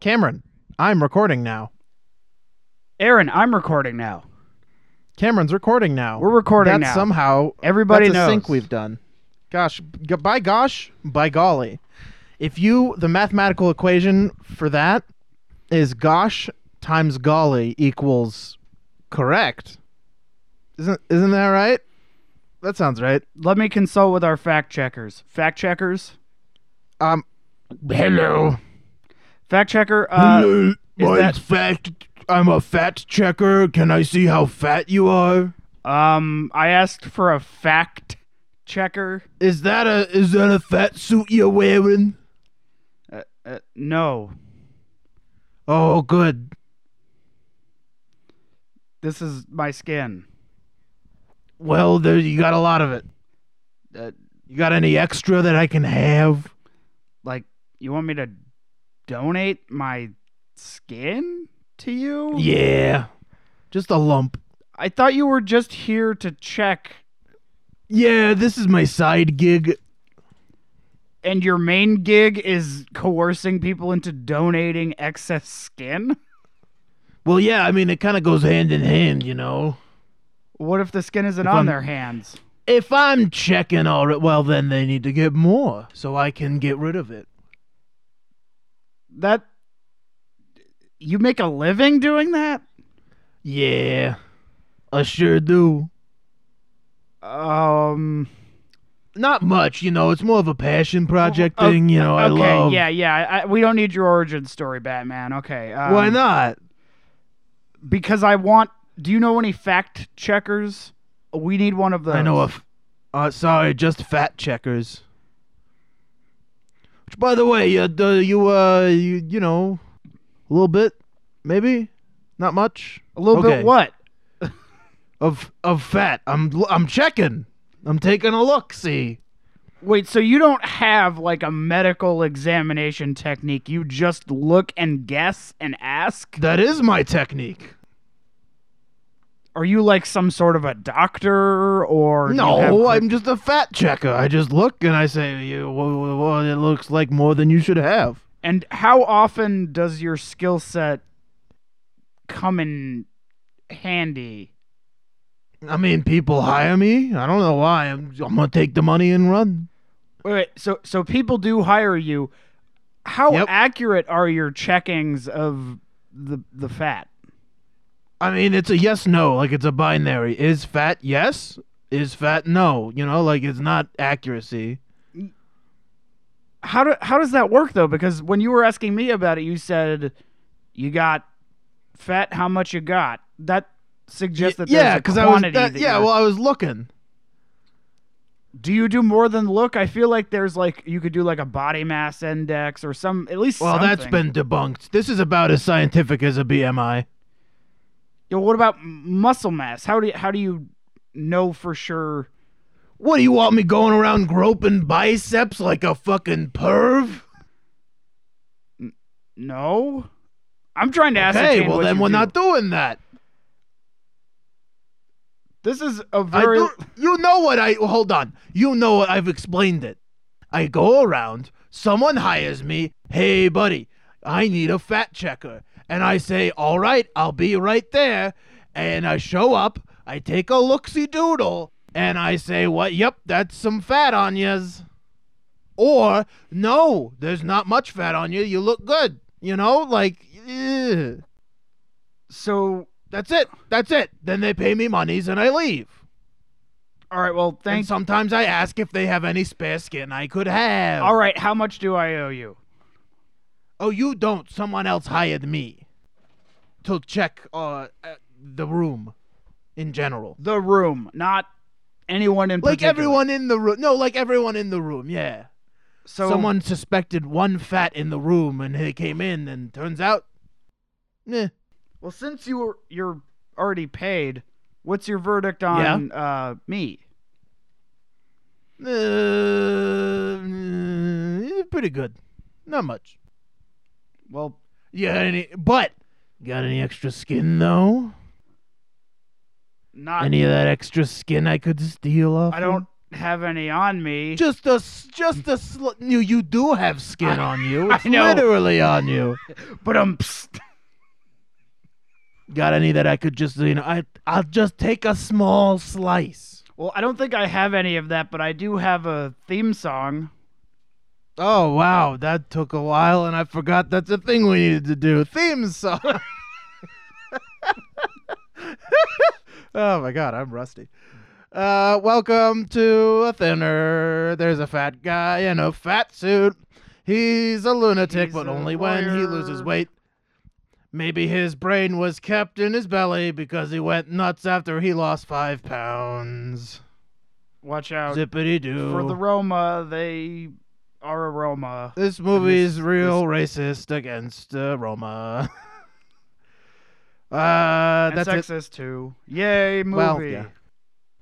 Cameron, I'm recording now. Aaron, I'm recording now. Cameron's recording now. We're recording That's now. somehow Everybody that's a knows. sync we've done. Gosh, g- by gosh, by golly. If you the mathematical equation for that is gosh times golly equals correct. Isn't isn't that right? That sounds right. Let me consult with our fact checkers. Fact checkers? Um hello. Fact checker, uh, that- fat. I'm a fat checker. Can I see how fat you are? um, I asked for a fact checker. Is that a is that a fat suit you're wearing? Uh, uh, no, Oh, good. this is my skin. Well, there you got a lot of it. Uh, You got any extra that I can have? like, you want me to donate my skin to you? Yeah, just a lump. I thought you were just here to check, Yeah, this is my side gig. and your main gig is coercing people into donating excess skin? Well, yeah, I mean it kind of goes hand in hand, you know. What if the skin isn't If on I'm- their hands? If I'm checking all right, well then they need to get more so I can get rid of it. That you make a living doing that? Yeah, I sure do. Um. Not much, you know. It's more of a passion project o- thing, you know. I okay, love. yeah, yeah. I, we don't need your origin story, Batman. Okay. Um, Why not? Because I want. Do you know any fact checkers? We need one of those. I know a. F- uh, sorry, just fat checkers. Which, by the way, uh, you uh, you you know, a little bit, maybe, not much. a little okay. bit. What? of of fat? I'm I'm checking. I'm taking a look. See. Wait. So you don't have like a medical examination technique? You just look and guess and ask? That is my technique. Are you like some sort of a doctor or? you have No, I'm just a fat checker. I just look and I say, you, well, well, well, it looks like more than you should have. And how often does your skill set come in handy? I mean, people hire me. I don't know why. I'm, I'm gonna take the money and run. Wait, wait, so so people do hire you. How Yep. accurate are your checkings of the the fat? I mean, it's a yes no, like it's a binary. Is fat yes? Is fat no? You know, like it's not accuracy. How do how does that work though? Because when you were asking me about it, you said you got fat. How much you got? That suggests that yeah, because I was. That, that yeah, well, I was looking. do you do more than look? I feel like there's like you could do like a body mass index or some at least. Well, that's been debunked. This is about as scientific as a BMI. Yo, what about muscle mass? How do you, how do you know for sure? What do you want me going around groping biceps like a fucking perv? No, I'm trying to ask. Okay, well then we're do. not doing that. This is a very. do, you know what I hold on. You know what I've explained it. I go around, someone hires me, "Hey buddy, I need a fat checker." And I say, "All right, I'll be right there." And I show up, I take a looksy doodle, and I say, "What? Yep, that's some fat on yous." Or, "No, there's not much fat on you. You look good." You know, like eh. so that's it. That's it. Then they pay me monies and I leave. all right. Well, thanks. And sometimes I ask if they have any spare skin I could have. All right. How much do I owe you? Oh, you don't. Someone else hired me to check uh, uh, the room in general. The room, not anyone in Like particular. everyone in the room. No, like everyone in the room. Yeah. So Someone suspected one fat in the room, and they came in, and turns out, eh. Well, since you were you're already paid, what's your verdict on uh me? Uh, pretty good. Not much. Well, Yeah, any, but got any extra skin though? not. Any of that extra skin I could steal off? I don't. have any on me. Just a, just a. Sl- you, you do have skin on you. I know. literally on you. but um, Got any that I could just, you know, I, I'll just take a small slice. well, I don't think I have any of that, but I do have a theme song. Oh wow, that took a while, and I forgot that's a thing we needed to do. Theme song. oh my god, I'm rusty. Uh, welcome to a thinner. There's a fat guy in a fat suit. He's a lunatic, He's but a only when he loses weight. Maybe his brain was kept in his belly because he went nuts after he lost five pounds. Watch out Zippity doo. for the Roma. They are a Roma. This movie this- is real racist against uh, Roma. uh, And that's it. sexist too. Yay, movie. Well, yeah.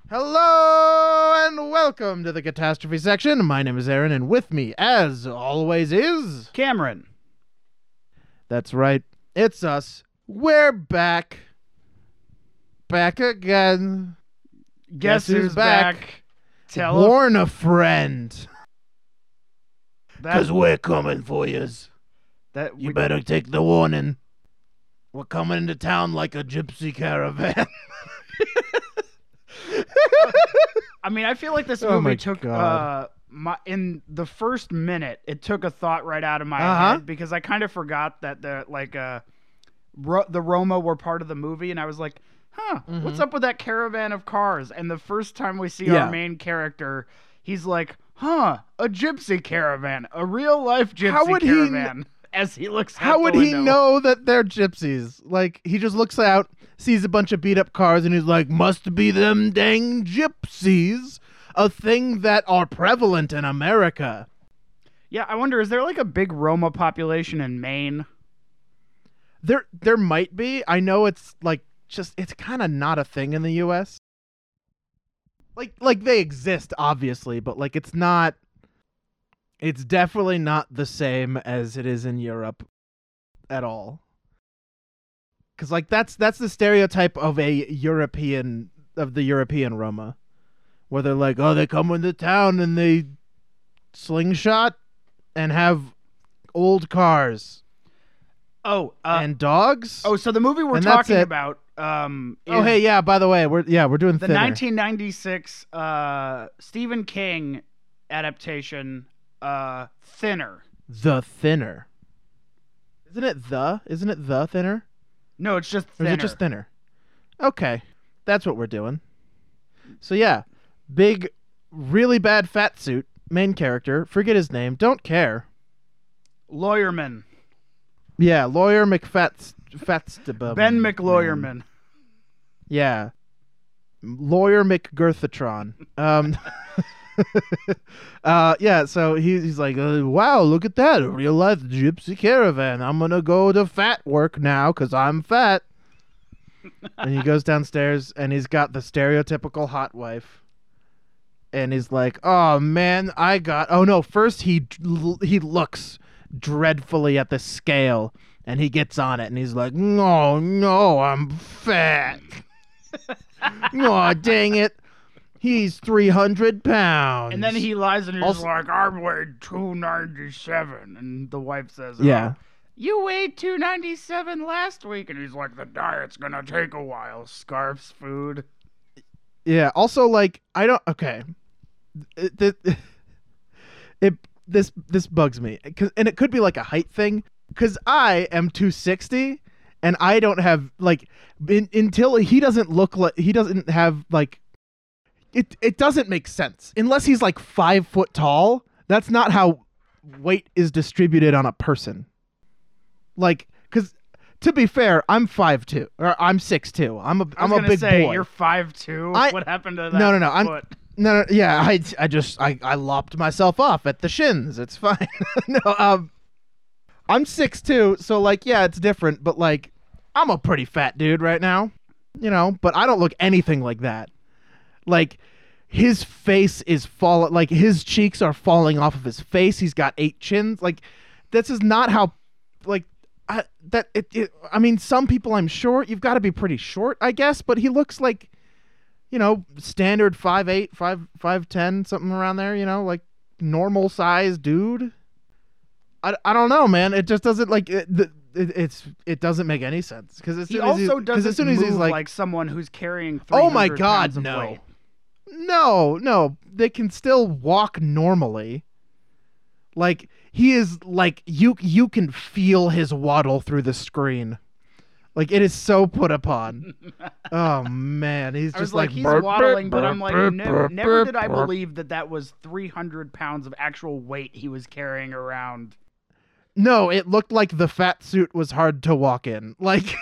Hello and welcome to the catastrophe section. My name is Aaron, and with me, as always, is Cameron. that's right, it's us. We're back, back again. Guess, who's back? Tell a- Warn a friend, that, cause we're coming for yous. that You better take the warning. We're coming into town like a gypsy caravan. I mean, I feel like this Oh movie took uh my in the first minute, it took a thought right out of my Uh-huh. head because I kind of forgot that the like uh Ro- the Roma were part of the movie, and I was like, huh, what's up with that caravan of cars? And the first time we see Mm-hmm. Yeah. our main character, he's like, huh, a gypsy caravan, a real life gypsy How would he caravan. As he looks, out How would he know that they're gypsies? Like he just looks out, sees a bunch of beat up cars, and he's like, "Must be them dang gypsies." A thing that are prevalent in America. Yeah, I wonder, is there like a big Roma population in Maine? There, there might be. I know it's like just it's kind of not a thing in the U.S. Like, like they exist, obviously, but like it's not. It's definitely not the same as it is in Europe, at all. Because like that's that's the stereotype of a European of the European Roma, where they're like, oh, they come into town and they slingshot and have old cars Oh, uh, and dogs. Oh, so the movie we're And talking about um Oh, hey, yeah. By the way, we're yeah we're doing the thinner. 1996 uh Stephen King adaptation uh Thinner. the thinner. Isn't it the? Isn't it the thinner? No, it's just Or Thinner. is it just thinner? Okay, that's what we're doing. So yeah, big, really bad fat suit main character. Forget his name. Don't care. Lawyerman. Yeah, lawyer McFats Fatstable. ben McLawyerman. Yeah. Lawyer McGirthatron. Um uh yeah, so he, he's like, uh, wow, look at that. A real life gypsy caravan. I'm going to go to fat work now cuz I'm fat. and he goes downstairs and he's got the stereotypical hot wife. And he's like, "Oh man, I got Oh no, first he he looks dreadfully at the scale and he gets on it and he's like, "No, no, I'm fat." Oh, dang it. He's 300 pounds. And then he lies and he's Also- like, I weighed 297. And the wife says, "Oh, Yeah. You weighed 297 last week. And he's like, The diet's going to take a while. Scarfs, food. Yeah. Also, like, I don't. Okay. It, it, it this this bugs me, 'Cause- and it could be like a height thing. Because I am 260, and I don't have like in, until he doesn't look like he doesn't have like it. It doesn't make sense unless he's like five foot tall. That's not how weight is distributed on a person. Like, because to be fair, I'm five two or I'm six two. I'm a I'm a big say, boy. You're 5'2. I- what happened to that? No, no, no, I'm- foot? No, no, yeah, I, I just I, I lopped myself off at the shins. It's fine. no, um, I'm six two, so like, yeah, it's different. But like, I'm a pretty fat dude right now, you know. But I don't look anything like that. Like, his face is falling. Like his cheeks are falling off of his face. He's got eight chins. Like, this is not how. Like, I that it. it I mean, some people I'm short. You've got to be pretty short, I guess. But he looks like you know, standard five eight, five five ten, something around there. You know, like normal size dude. I, I don't know, man. It just doesn't like it, the, it it's it doesn't make any sense because as He soon as also he, 'cause doesn't as soon as move he's like, like, someone who's carrying. oh my god, no, weight. no, no, they can still walk normally. Like he is like you you can feel his waddle through the screen. Like it is so put upon. oh man, he's I was just like, like, he's burp, waddling, burp, but I'm like, burp, ne- burp, never did I believe that that was 300 pounds of actual weight he was carrying around. No, it looked like the fat suit was hard to walk in. Like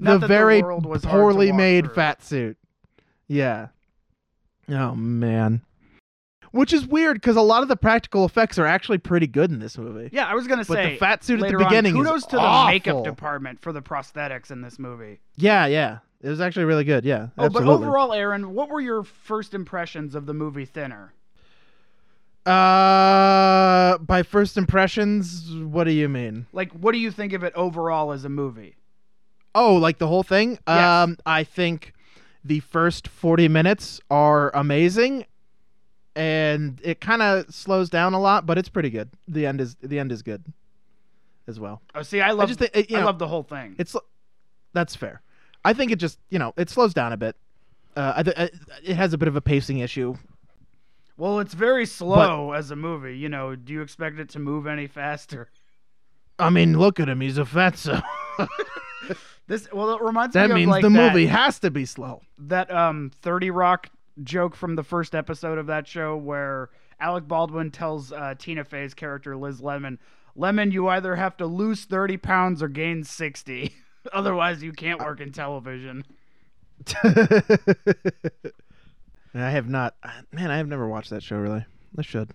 the the very was poorly made through. fat suit. Yeah. Oh man. Which is weird because a lot of the practical effects are actually pretty good in this movie. Yeah, I was gonna But say the fat suit at the on, beginning kudos is to the awful. makeup department for the prosthetics in this movie. Yeah, yeah. It was actually really good. Yeah. Oh, absolutely. but overall, Aaron, what were your first impressions of the movie Thinner? Uh, by first impressions, what do you mean? Like, what do you think of it overall as a movie? Oh, like the whole thing? Yes. Um, I think the first 40 minutes are amazing and it kind of slows down a lot, but it's pretty good. The end is the end is good as well. Oh, see, I love, just think- uh, you I know- love the whole thing. It's that's fair. I think it just, you know, it slows down a bit. Uh, I th- uh, it has a bit of a pacing issue. Well, it's very slow as a movie. You know, do you expect it to move any faster? I mean, look at him. He's a fatso. This well, it reminds that me means of like the that, means the movie has to be slow. that um 30 Rock joke from the first episode of that show where Alec Baldwin tells uh, Tina Fey's character Liz Lemon, "Lemon, you either have to lose 30 pounds or gain 60, otherwise you can't work in television." I have not. Man, I have never watched that show. Really, I should.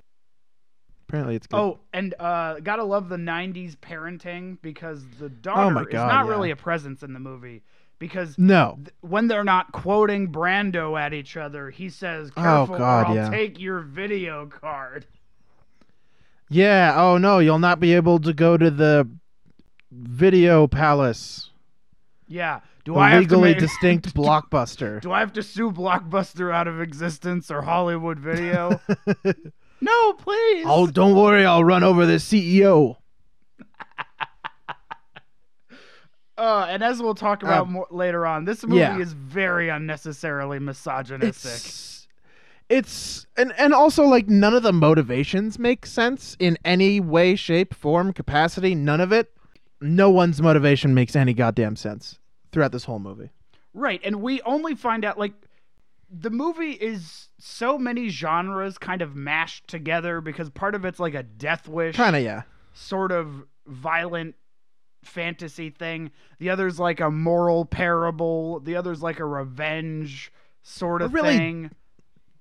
Apparently, it's good. Oh, and uh, gotta love the '90s parenting because the daughter Oh my is not yeah. really a presence in the movie because no. th- when they're not quoting Brando at each other, he says, Oh, God, or I'll yeah. take your video card." Yeah. Oh no, you'll not be able to go to the video palace. Yeah. Do The I legally make- distinct blockbuster. Do I have to sue Blockbuster out of existence or Hollywood Video? no, please. oh, don't worry. I'll run over the CEO. Uh, and as we'll talk about Um, more later on, this movie yeah. is very unnecessarily misogynistic. It's it's and and also like none of the motivations make sense in any way, shape, form, capacity. None of it. No one's motivation makes any goddamn sense throughout this whole movie. Right, and we only find out like the movie is so many genres kind of mashed together because part of it's like a death wish Kind of yeah. sort of violent fantasy thing. The other's like a moral parable. The other's like a revenge sort A of really thing.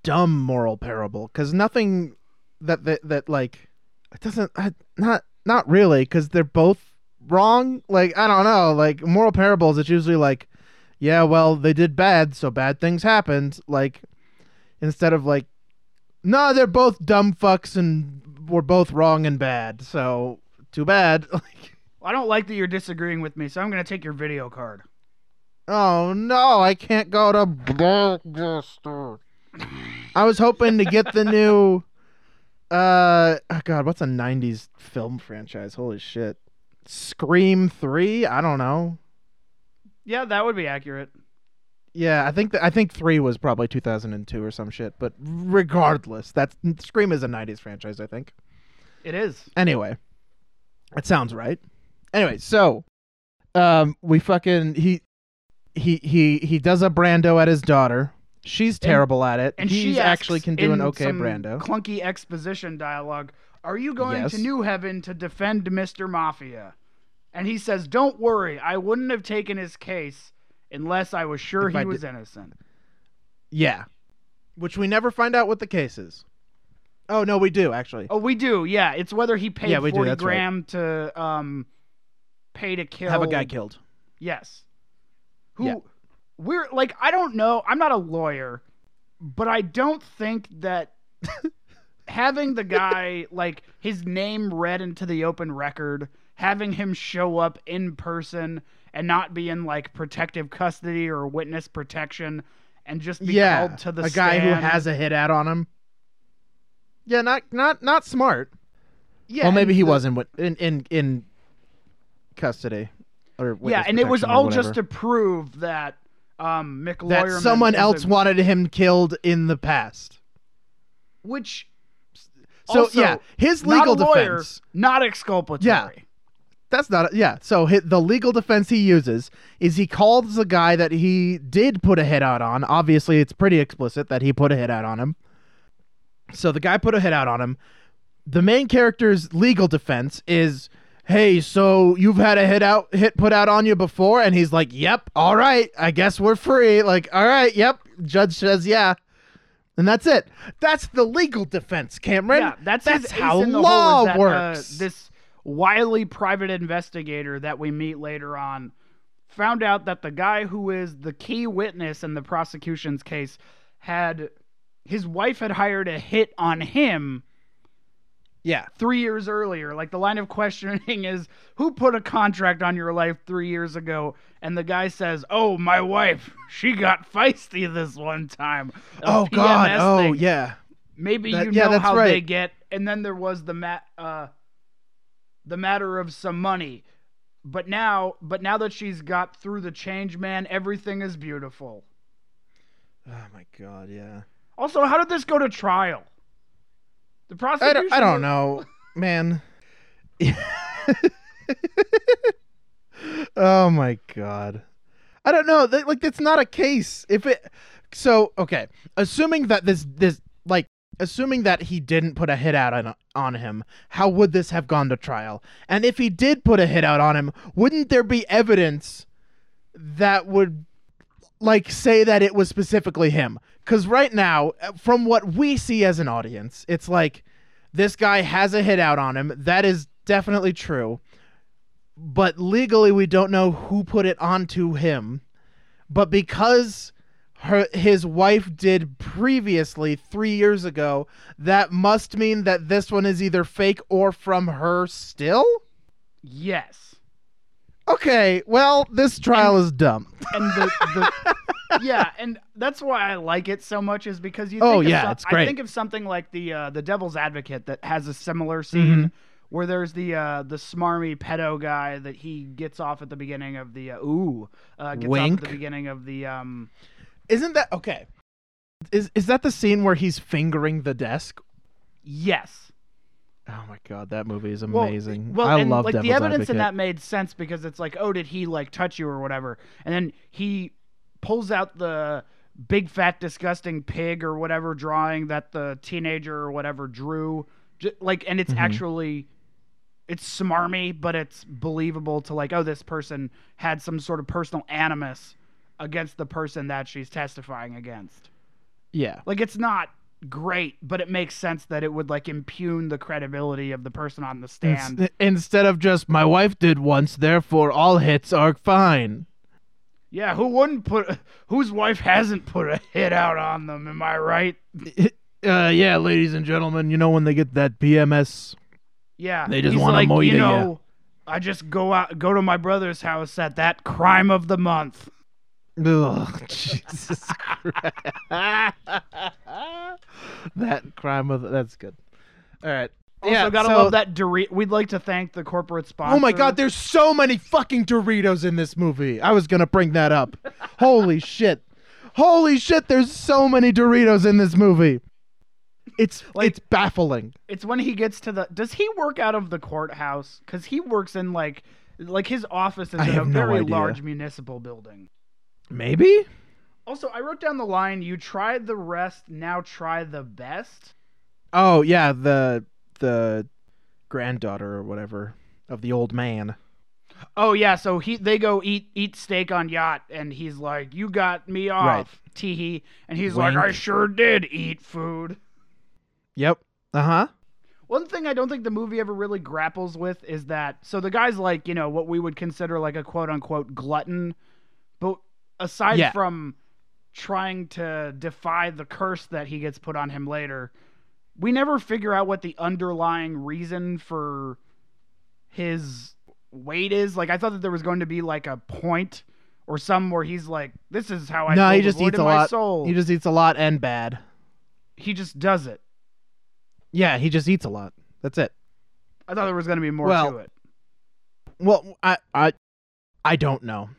dumb moral parable because nothing that that that like it doesn't I, not not really because they're both wrong like i don't know like moral parables it's usually like yeah well they did bad so bad things happened like instead of like no they're both dumb fucks and we're both wrong and bad so too bad like I don't like that you're disagreeing with me, so I'm going to take your video card. Oh no, I can't go to Blockbuster. I was hoping to get the new uh oh god, what's a 90s film franchise? Holy shit. Scream 3? I don't know. Yeah, that would be accurate. Yeah, I think th- I think 3 was probably 2002 or some shit, but regardless, that's Scream is a 90s franchise, I think. It is. Anyway, that sounds right. Anyway, so um, we fucking he he he he does a Brando at his daughter. She's terrible at it. And she actually can do an okay Brando. Clunky exposition dialogue. Are you going Yes. to New Haven to defend Mr. Mafia? And he says, "Don't worry, I wouldn't have taken his case unless I was sure If he I was did- innocent." yeah, which we never find out what the case is. Oh no, we do actually. Oh, we do. Yeah, it's whether he paid Yeah, we do, forty that's right. gram to um pay to kill Have a guy killed. Yes. Who Yeah. We're like I don't know, I'm not a lawyer, but I don't think that having the guy like his name read into the open record, having him show up in person and not be in like protective custody or witness protection and just be yeah, called to the a guy who has a hit out on him. Yeah, not not not smart. yeah, well, maybe he the- wasn't wi- in in in custody or Yeah, and it was all just to prove that um that someone else a- wanted him killed in the past. which So Also, yeah, his legal a lawyer, defense. not exculpatory. Yeah. That's not a, yeah. So hi the legal defense he uses is he calls the guy that he did put a hit out on. Obviously, it's pretty explicit that he put a hit out on him. So the guy put a hit out on him. The main character's legal defense is, "Hey, so you've had a hit out hit put out on you before?" And he's like, "Yep. All right. I guess we're free." Like, "All right. Yep." Judge says, "Yeah." And that's it. That's the legal defense, Cameron. Yeah, that's that's how law that, uh, works. this wily private investigator that we meet later on found out that the guy who is the key witness in the prosecution's case had his wife had hired a hit on him yeah. three years earlier. Like the line of questioning is, "Who put a contract on your life three years ago?" And the guy says, "Oh, my wife. She got feisty this one time." A Oh God! PMS Oh yeah. Maybe That- you yeah, know that's how they get. And then there was the mat, uh, the matter of some money. But now, but now that she's got through the change, man, everything is beautiful. Oh my God! Yeah. Also, how did this go to trial? The I don't, I don't know, man. oh my god. I don't know. That, like that's not a case. If it so okay, assuming that this this like assuming that he didn't put a hit out on on him, how would this have gone to trial? And if he did put a hit out on him, wouldn't there be evidence that would like say that it was specifically him? Cuz right now, uh, from what we see as an audience, it's like this guy has a hit out on him. That is definitely true. But legally we don't know who put it onto him. But because her his wife did previously 3 years ago, that must mean that this one is either fake or from her still? Yes. Okay, well, this trial is dumb. And the, the yeah, and that's why I like it so much is because you. Oh, think of yeah, some- it's great. I think of something like the uh, the Devil's Advocate that has a similar scene Mm-hmm. where there's the uh, the smarmy pedo guy that he gets off at the beginning of the uh, ooh uh, gets off at the beginning of the um Isn't that okay? Is is that the scene where he's fingering the desk? yes. Oh my god, that movie is amazing. Well, I and love like Devil's the evidence in that made sense because it's like, oh, did he like touch you or whatever? And then he pulls out the big fat disgusting pig or whatever drawing that the teenager or whatever drew, J- like, and it's Mhm. actually it's smarmy, but it's believable to like, oh, this person had some sort of personal animus against the person that she's testifying against. Yeah. Like, it's not great, but it makes sense that it would like impugn the credibility of the person on the stand. Ins- instead of just my wife did once, therefore all hits are fine. Yeah, who wouldn't put whose wife hasn't put a hit out on them, am I right? Uh, yeah, ladies and gentlemen, you know when they get that PMS. Yeah. They just wanna like, mow you you to know, I just go out go to my brother's house at that crime of the month. Ugh, Jesus Christ. that crime of that's good. All right. Also yeah, gotta so- love that Dorito we'd like to thank the corporate sponsor. Oh my god, there's so many fucking Doritos in this movie. I was gonna bring that up. Holy shit. Holy shit, there's so many Doritos in this movie. It's Like- it's baffling. It's when he gets to the does he work out of the courthouse? Because he works in like like his office is in a no very large municipal building. Maybe? Also, I wrote down the line, you tried the rest, now try the best. Oh yeah, the the granddaughter or whatever of the old man. Oh yeah, so he they go eat eat steak on yacht, and he's like, "You got me off, teehee," and he's like, "I sure did eat food." Yep. Uh-huh. One thing I don't think the movie ever really grapples with is that so the guy's like you know what we would consider like a quote unquote glutton, aside Yeah. from trying to defy the curse that he gets put on him later, we never figure out what the underlying reason for his weight is. Like I thought that there was going to be like a point or some where he's like, "This is how I no, he just eats a lot. soul." He just eats a lot and bad. he just does it. Yeah, he just eats a lot. That's it. I thought there was gonna be more Well, to it. Well, I I I don't know.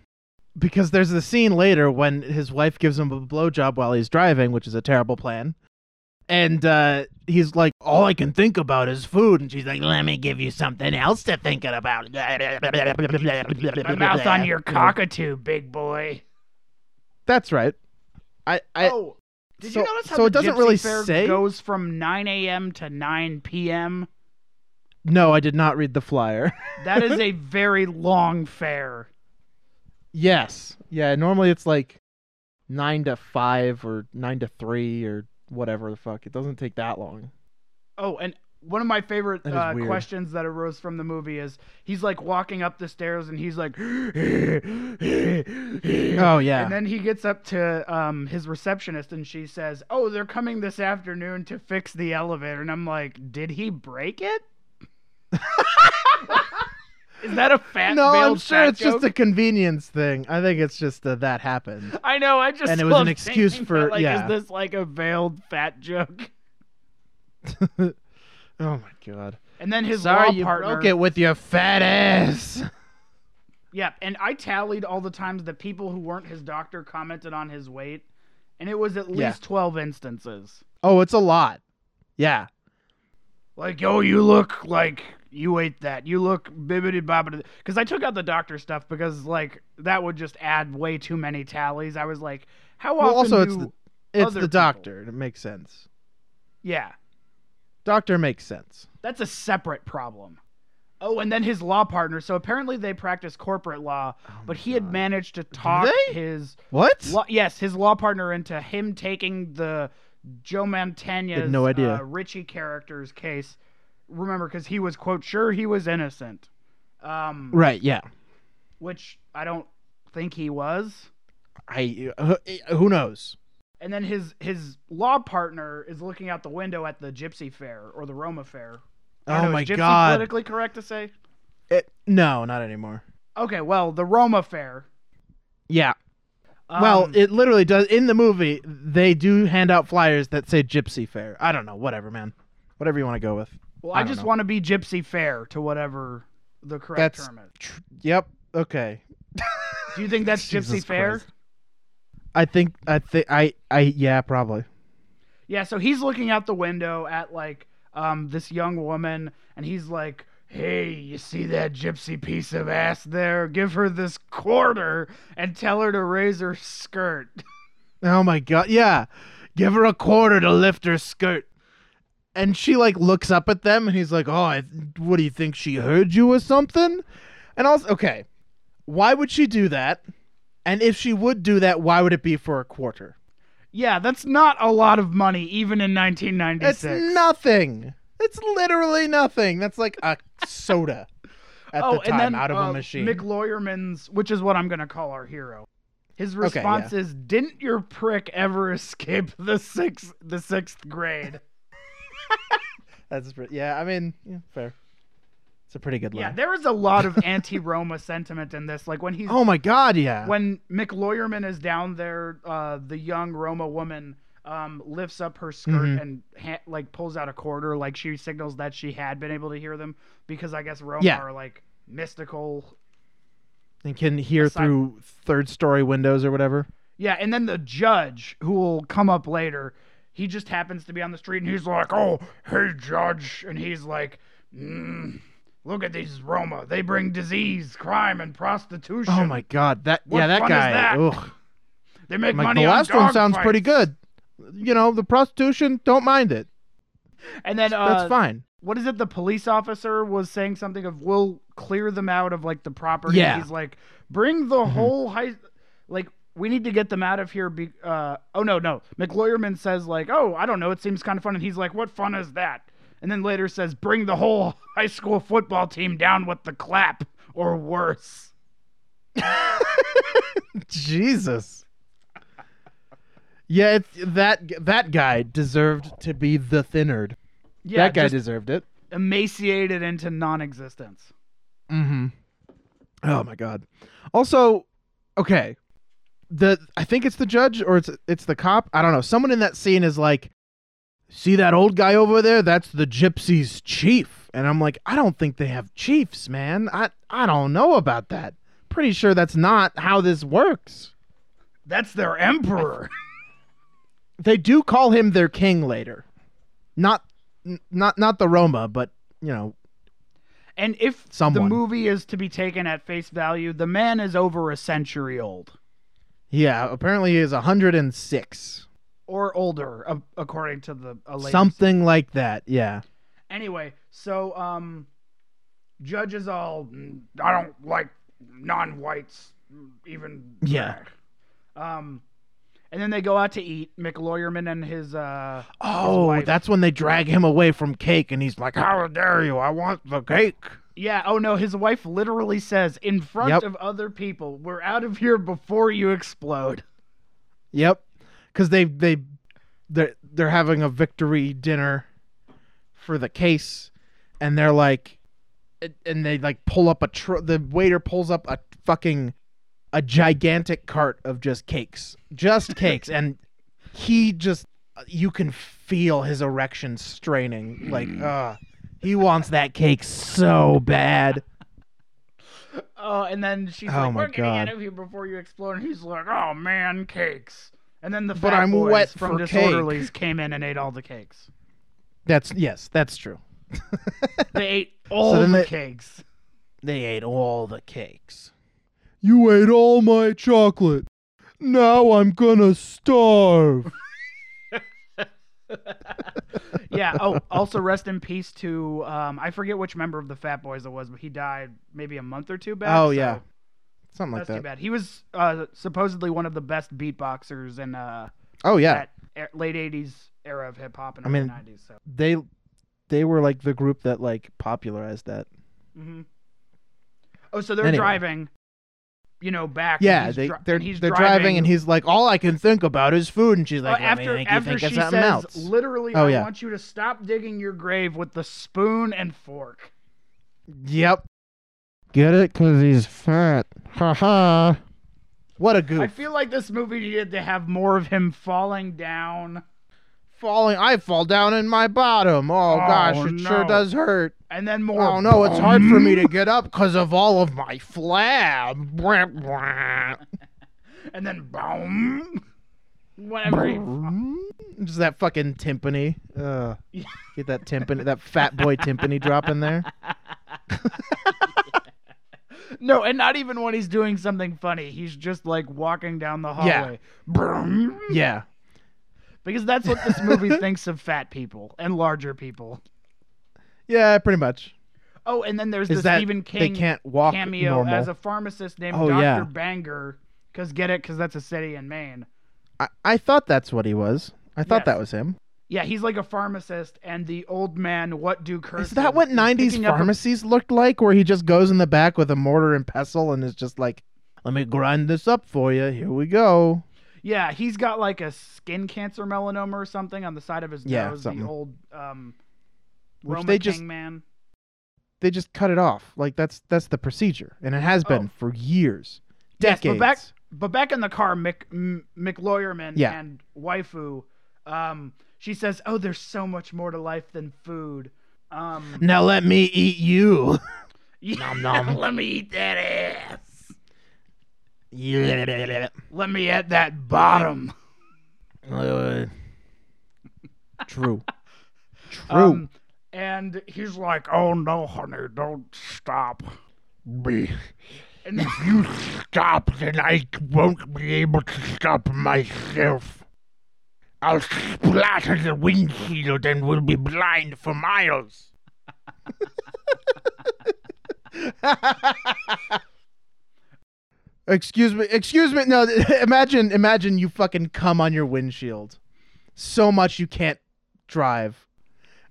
Because there's the scene later when his wife gives him a blowjob while he's driving, which is a terrible plan. And uh, he's like, all I can think about is food. And she's like, let me give you something else to think about. My mouth on your cockatoo, big boy. That's right. I, I oh, did so- you notice how so the it doesn't Gypsy really Fair say? goes from 9 a.m. to 9 p.m.? no, I did not read the flyer. That is a very long fair. Yes. Yeah, normally it's like 9 to 5 or 9 to 3 or whatever the fuck. It doesn't take that long. Oh, and one of my favorite That is uh, weird. questions that arose from the movie is he's like walking up the stairs and he's like, oh yeah. And then he gets up to um, his receptionist and she says, "Oh, they're coming this afternoon to fix the elevator." And I'm like, "Did he break it?" is that a fat? no, I'm sure it's just a convenience thing. I think it's just uh, that happened. I know. I just and it was an excuse for- that, like, yeah. Is this like a veiled fat joke? oh my god. And then his Sorry you partner. broke it with your fat ass. Yeah, and I tallied all the times that people who weren't his doctor commented on his weight, and it was at least Yeah. twelve instances. Oh, it's a lot. Yeah. Like, yo, you look like you ate that. You look bibbity bobbity. Because I took out the doctor stuff because like that would just add way too many tallies. I was like, how Well, often also it's the it's the people- doctor. It makes sense. yeah, Doctor makes sense. that's a separate problem. Oh, and then his law partner. So apparently they practice corporate law, but he had Oh managed to talk his What? Law, yes, his law partner into him taking the Joe Mantegna's no idea. Uh, Richie character's case. Remember, because he was quote sure he was innocent, um, Right. Yeah. which I don't think he was. I who knows? And then his his law partner is looking out the window at the Gypsy Fair or the Roma Fair. Oh know, my is Gypsy God. Politically correct to say? It, no, not anymore. Okay, well, the Roma Fair. Yeah. well, um, it literally does in the movie. They do hand out flyers that say Gypsy Fair. I don't know. Whatever, man. Whatever you want to go with. Well, I I, just know. want to be Gypsy Fair to whatever the correct That's- term is. Tr- Yep. Okay. Do you think that's Jesus Gypsy Fair? Christ. I think. I think. I. I. Yeah. Probably. Yeah, so he's looking out the window at like um this young woman and he's like, "Hey, you see that gypsy piece of ass there? Give her this quarter and tell her to raise her skirt." Oh my god. Yeah. Give her a quarter to lift her skirt. And she like looks up at them and he's like, "Oh, I, what do you think she heard you or something?" And also, okay. Why would she do that? And if she would do that, why would it be for a quarter? yeah, that's not a lot of money even in 1996. It's nothing. It's literally nothing. That's like a soda at oh, the time then out of uh, a machine. Mick Lawyerman's, which is what I'm going to call our hero. His Okay, response yeah. is, "Didn't your prick ever escape the 6th the 6th grade?" That's pretty, yeah. I mean, yeah, fair. It's a pretty good line. yeah, there is a lot of anti-Roma sentiment in this. Like when he's oh my god, yeah. when Mick Lawyerman is down there, uh, the young Roma woman um, lifts up her skirt Mhm. and ha- like pulls out a quarter, like she signals that she had been able to hear them because I guess Roma Yeah. are like mystical. and can hear Aside- through third story windows or whatever. Yeah, and then the judge, who will come up later, he just happens to be on the street and he's like, "Oh, hey, judge," and he's like, mm, "Look at these Roma. They bring disease, crime, and prostitution. Oh my god, that What yeah, that guy. that? Ugh. They make like money the on last one dog sounds pretty good. You know, the prostitution, don't mind it. And then uh, That's fine. what is it? The police officer was saying something of we'll clear them out of like the property. Yeah. He's like, bring the whole high, like we need to get them out of here. Be uh oh no no. McLawyerman says like oh I don't know it seems kind of fun and he's like what fun is that? And then later says bring the whole high school football team down with the clap or worse. Jesus. Yeah, it's, that that guy deserved to be the thinnerd. Yeah, that guy deserved it. emaciated into non-existence. Mm-hmm. Oh my god. Also, okay. The I think it's the judge or it's it's the cop. I don't know. Someone in that scene is like, "See that old guy over there? That's the gypsies' chief." And I'm like, "I don't think they have chiefs, man. I I don't know about that. Pretty sure that's not how this works." That's their emperor. They do call him their king later. Not n- not not the Roma, but you know, And if Someone. the movie is to be taken at face value, the man is over a century old yeah, apparently he is 106. or older, according to the a Something like that. Yeah. Anyway, so um, judges all "Mm, I don't like non-whites even. Yeah. Um, and then they go out to eat. McLawyerman and his uh. his Oh, wife- that's when they drag him away from cake and he's like, "How dare you? I want the cake." Yeah. Oh no, his wife literally says in front Yep. of other people, "We're out of here before you explode." Yep. Cuz they they they're, they're having a victory dinner for the case and they're like and they like pull up a tr- the waiter pulls up a fucking a gigantic cart of just cakes. Just cakes and he just you can feel his erection straining like uh he wants that cake so bad. Oh, and then she's Oh like, "We're getting out of here before you explode." And he's like, "Oh man, cakes." And then the But fat I'm boys wet from for cake. Disorderlies came in and ate all the cakes. That's yes, that's true. They ate all then the they- cakes. They ate all the cakes. You ate all my chocolate. Now I'm gonna starve. Yeah. Oh, also rest in peace to um, I forget which member of the Fat Boys it was, but he died maybe a month or two back. Oh, so yeah. Something like that's too bad. He was uh, supposedly one of the best beatboxers in uh, Oh yeah. that late '80s era of hip hop and I early mean- '90s. So. They they were like the group that like popularized that. hmm Oh, so they're Anyway. driving, you know, back. and Yeah, he's they dri- they're and he's they're driving. and he's like, all I can think about is food, and she's Uh, like, Let after me after think she says, else. literally, Oh, I yeah. want you to stop digging your grave with the spoon and fork. Yep. Get it? Cause he's fat. Ha ha. What a goof. I feel like this movie needed to have more of him falling down. Falling. I fall down in my bottom. Oh, Oh, gosh, it sure does hurt. And then more. Oh no, it's hard for me to get up because of all of my flab. And then boom. Whatever. Just that fucking timpani. Uh, get that timpani, that fat boy timpani drop in there. No, and not even when he's doing something funny. He's just like walking down the Yeah. hallway. Boom. Yeah, Because that's what this movie thinks of fat people and larger people. yeah, pretty much. Oh, and then there's Is the Stephen they King can't walk cameo normal? as a pharmacist named Oh, Dr. yeah. Bangor. Because get it? Because that's a city in Maine. I, I thought that's what he was. I thought Yes. that was him. Yeah, he's like a pharmacist, and the old man, what do curses? Is that what '90s picking up a- pharmacies looked like? Where he just goes in the back with a mortar and pestle and is just like, "Let me grind this up for you. Here we go." Yeah, he's got like a skin cancer melanoma or something on the side of his Yeah, nose. something. The old um, Which Roma they King just- man. They just cut it off. Like that's that's the procedure, and it has been Oh. for years, Yes, decades. but back but back in the car, Mick M- McLawyerman Yeah. and waifu, um, she says, "Oh, there's so much more to life than food." Um, Now let me eat you. yeah, nom. let me eat that ass. Yeah. Let me at that bottom. Uh, true. True. Um, and he's like, "Oh no, honey, don't stop." Me. And If you stop, then I won't be able to stop myself. I'll splatter the windshield and we'll be blind for miles. excuse me. Excuse me. No, imagine imagine you fucking come on your windshield so much you can't drive.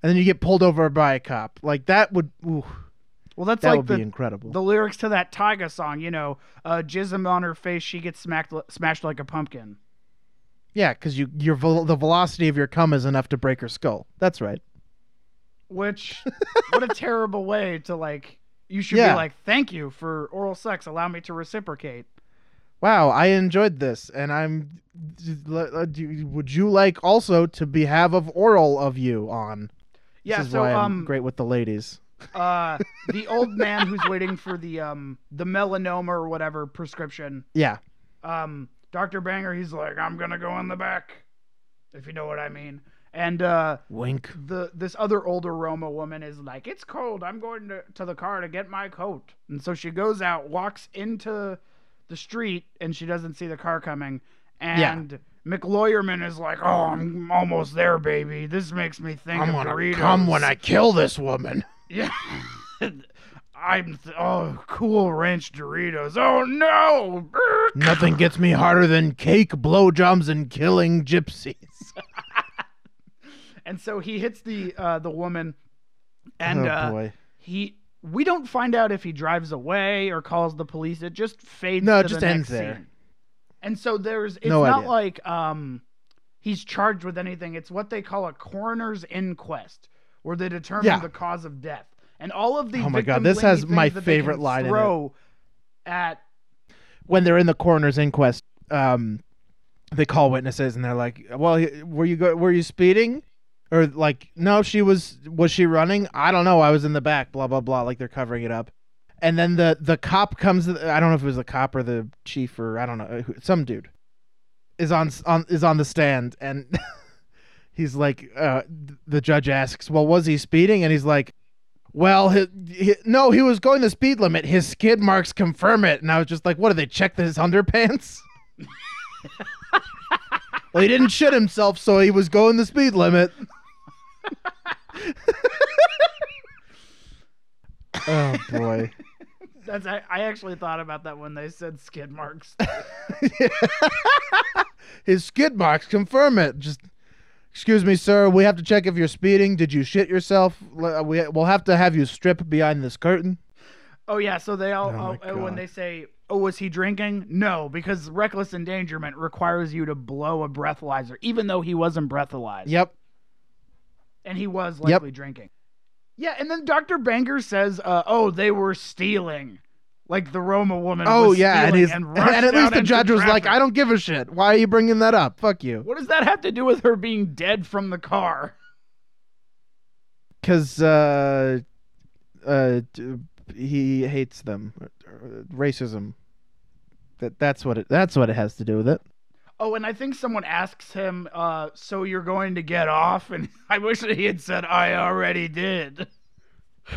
And then you get pulled over by a cop. Like that would ooh, well, that's that like would the be incredible. the lyrics to that Tyga song. You know, uh, jism on her face, she gets smacked smashed like a pumpkin. yeah, cuz you your the velocity of your cum is enough to break her skull. That's right. Which, what a terrible way to like. You should Yeah. be like, "Thank you for oral sex. Allow me to reciprocate." wow, I enjoyed this, and I'm. Would you like also to be have of oral of you on? Yeah, so um great with the ladies. uh the old man who's waiting for the um the melanoma or whatever prescription Yeah, um Dr. Bangor he's like I'm going to go in the back if you know what I mean. And uh wink. the this other older Roma woman is like, "It's cold. I'm going to, to the car to get my coat." And so she goes out, walks into the street, and she doesn't see the car coming. And McLawyerman is like, "Oh, I'm almost there, baby. This makes me think I'm gonna Doritos." come when I kill this woman. yeah. I'm th- oh cool ranch Doritos. Oh no! Nothing gets me harder than cake, blowjobs, and killing gypsies. And so he hits the uh, the woman, and oh uh, he we don't find out if he drives away or calls the police it just fades No, it just ends there. scene. and so there's it's No not idea. like um he's charged with anything it's what they call a coroner's inquest where they determine Yeah. the cause of death and all of the Oh my God, this has my things that they favorite line in it. throw at when they're in the coroner's inquest, um, they call witnesses and they're like, "Well, were you go- were you speeding?" Or like, "No, she was was she running?" I don't know. I was in the back. Blah blah blah. Like they're covering it up. And then the the cop comes. I don't know if it was the cop or the chief or I don't know some dude is on on is on the stand and he's like, uh, the judge asks, "Well, was he speeding?" And he's like. Well, no, he was going the speed limit. His skid marks confirm it, and I was just like, "What? Did they check his underpants?" well, he didn't shit himself, so he was going the speed limit. oh boy! that's I, I actually thought about that when they said skid marks His skid marks confirm it. Just, excuse me, sir. We have to check if you're speeding. Did you shit yourself? Uh, we, we'll have to have you strip behind this curtain. oh yeah so they all Oh oh, when they say oh was he drinking no because reckless endangerment requires you to blow a breathalyzer even though he wasn't breathalyzed Yep. And he was Yep. likely drinking. Yeah, and then Dr. Banger says, uh, "Oh, they were stealing." Like the Roma woman. Oh was yeah, and he's and, and, at least the judge was like, "I don't give a shit. Why are you bringing that up? Fuck you." What does that have to do with her being dead from the car? Because uh, uh, he hates them, racism. That that's what it that's what it has to do with it. Oh, and I think someone asks him, uh, "So you're going to get off?" And I wish that he had said, "I already did."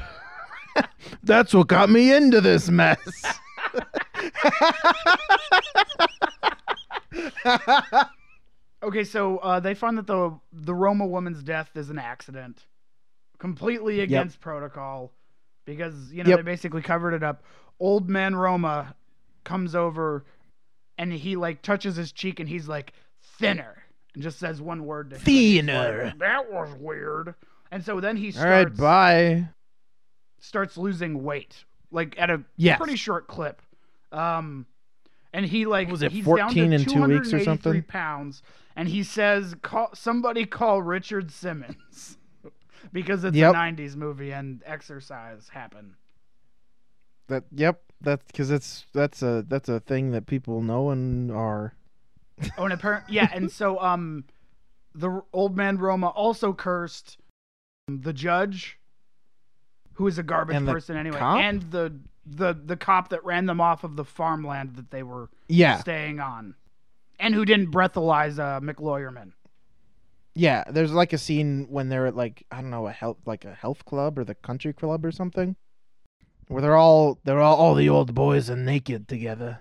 That's what got me into this mess. Okay, so uh, they find that the the Roma woman's death is an accident, completely against protocol, because you know Yep. they basically covered it up. Old man Roma comes over, and he like touches his cheek, and he's like thinner, and just says one word to him. and like, Thinner. that was weird. And so then he starts. All right, starts bye. starts losing weight, like at a Yes. pretty short clip. Um, and he like Was it he's 14 down to in two weeks or 283 something? Pounds, and he says, "Call somebody, call Richard Simmons," because it's Yep. a '90s movie and exercise happen. That yep. That's because it's that's a that's a thing that people know and are. Oh, and apparently, yeah, and so um, the old man Roma also cursed the judge, who is a garbage And person anyway, cop? and the the the cop that ran them off of the farmland that they were Yeah, staying on, and who didn't breathalyze uh, McLawyerman. yeah. There's like a scene when they're at like I don't know a health like a health club or the country club or something, where they're all they're all all the old boys are naked together.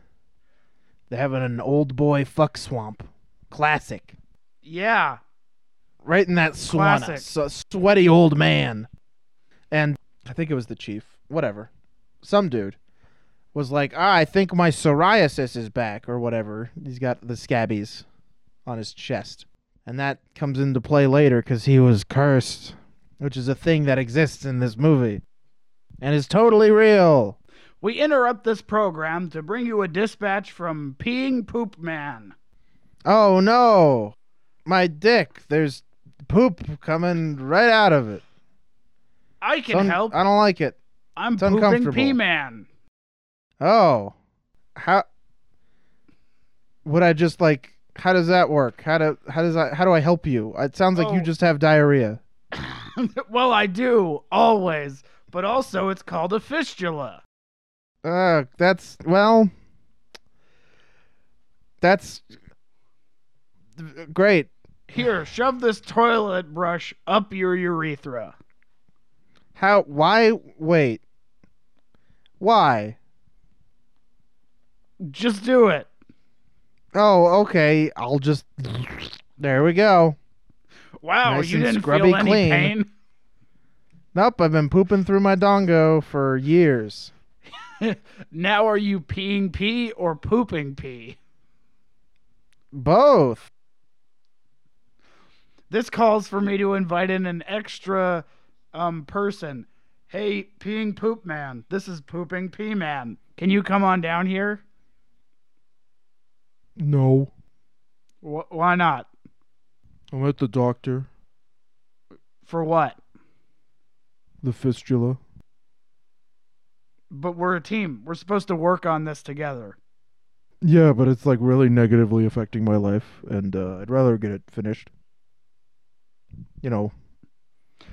They're having an old boy fuck swamp, classic. Yeah, right in that sauna. So, sweaty old man. And I think it was the chief, whatever. Some dude was like, ah, I think my psoriasis is back or whatever. He's got the scabies on his chest. And that comes into play later because he was cursed, which is a thing that exists in this movie and is totally real. we interrupt this program to bring you a dispatch from Peeing Poop Man. Oh no, my dick. There's poop coming right out of it. I can un- help. I don't like it. I'm it's pooping. Pea Man. Oh, how? Would I just like? How does that work? How do how does I how do I help you? It sounds like you Oh. just have diarrhea. well, I do always, but also it's called a fistula. Uh, that's well. That's great. Here, shove this toilet brush up your urethra. How? Why? Wait. Why? Just do it. Oh, okay. I'll just. There we go. Wow, Nice you didn't scrubby feel any clean. pain. Nope, I've been pooping through my dongo for years. Now are you peeing pee or pooping pee? Both. This calls for me to invite in an extra um person. Hey, peeing poop man. This is pooping pee man. Can you come on down here? No, Wh- why not? I'm at the doctor. For what? The fistula. But we're a team. We're supposed to work on this together. Yeah, but it's like really negatively affecting my life, and uh, I'd rather get it finished. You know.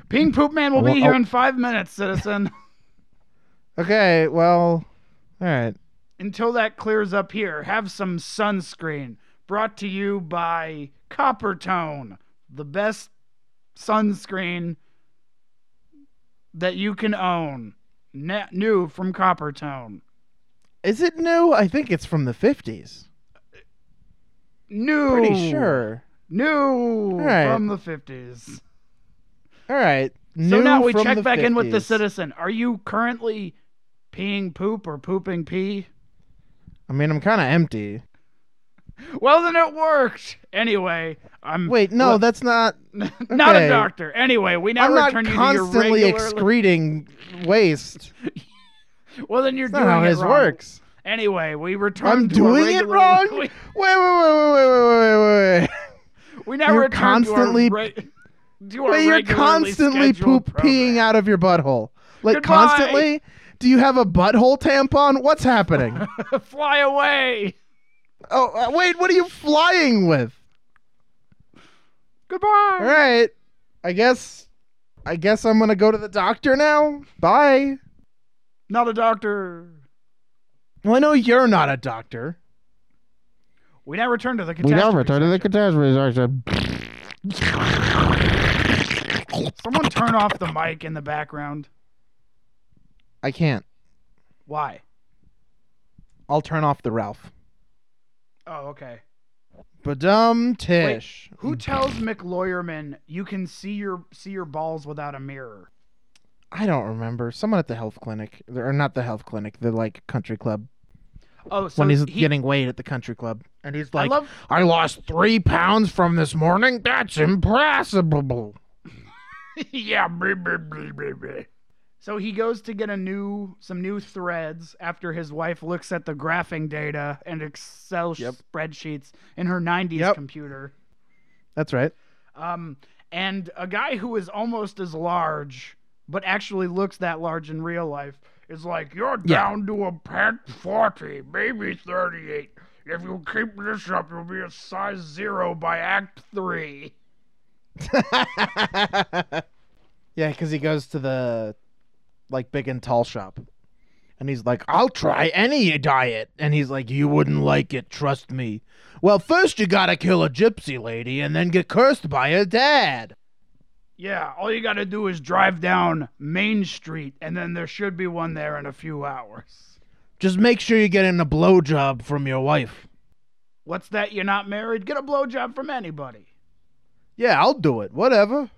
Ping poop man will I be here I- in five minutes, citizen. Okay, well, all right. Until that clears up here, have some sunscreen. Brought to you by Coppertone, the best sunscreen that you can own. Ne- new from Coppertone. Is it new? I think it's from the 50s. New. Pretty sure. New right. from the 50s. All right. So now we check back in with the citizen. Are you currently peeing poop or pooping pee? I mean, I'm kind of empty. Well, then it worked. Anyway, I'm Wait, no, look, that's not not a doctor. Anyway, we now I'm return not you constantly to your regular excreting waste. well, then you're that's doing how it this wrong. works. Anyway, we return. I'm doing it wrong. Wait, wait, wait, wait, wait, wait, wait, wait. We now you're return constantly. To our re- to wait, you're constantly poop peeing out of your butthole, like Goodbye. constantly. Do you have a butthole tampon? What's happening? Fly away. Oh, uh, wait, what are you flying with? Goodbye. All right. I guess I guess I'm going to go to the doctor now. Bye. Not a doctor. Well, I know you're not a doctor. We now return to the catastrophe. We now return to the catastrophe Someone turn off the mic in the background. I can't. Why? I'll turn off the Ralph. Oh, okay. Badum Tish. Who tells McLawyerman you can see your see your balls without a mirror? I don't remember. Someone at the health clinic, or not the health clinic, the like country club. Oh, so when he's he, getting weighed at the country club, and he's I like, love "I lost three pounds from this morning. That's impossible." yeah. blah, blah, blah. So he goes to get a new some new threads after his wife looks at the graphing data and Excel Yep. spreadsheets in her 90s Yep. computer. That's right. Um, and a guy who is almost as large, but actually looks that large in real life, is like, You're Yeah. down to a pet 40, maybe 38. If you keep this up, you'll be a size zero by Act 3. yeah, because he goes to the like big and tall shop, and he's like, "I'll try any diet," and he's like, "You wouldn't like it, trust me." Well, first you gotta kill a gypsy lady, and then get cursed by her dad. Yeah, all you gotta do is drive down Main Street, and then there should be one there in a few hours. Just make sure you get in a blowjob from your wife. What's that? You're not married? Get a blowjob from anybody. Yeah, I'll do it. Whatever.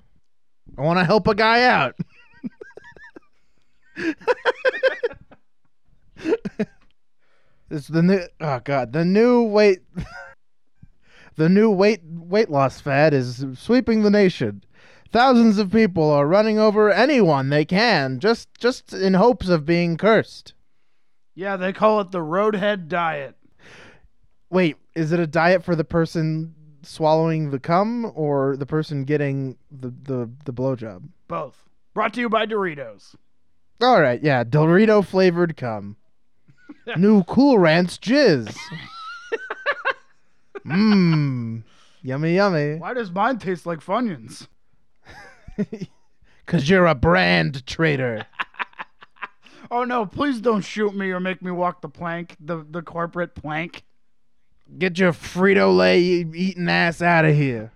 I want to help a guy out. it's the new. Oh God, the new weight. the new weight weight loss fad is sweeping the nation. Thousands of people are running over anyone they can, just just in hopes of being cursed. Yeah, they call it the Roadhead Diet. Wait, is it a diet for the person swallowing the cum or the person getting the the the blowjob? Both. Brought to you by Doritos. All right, yeah, Dorito flavored cum. New Cool Ranch jizz. Mmm. Yummy, yummy. Why does mine taste like Funyuns? Because you're a brand traitor. Oh no, please don't shoot me or make me walk the plank, the, the corporate plank. Get your Frito Lay eating ass out of here.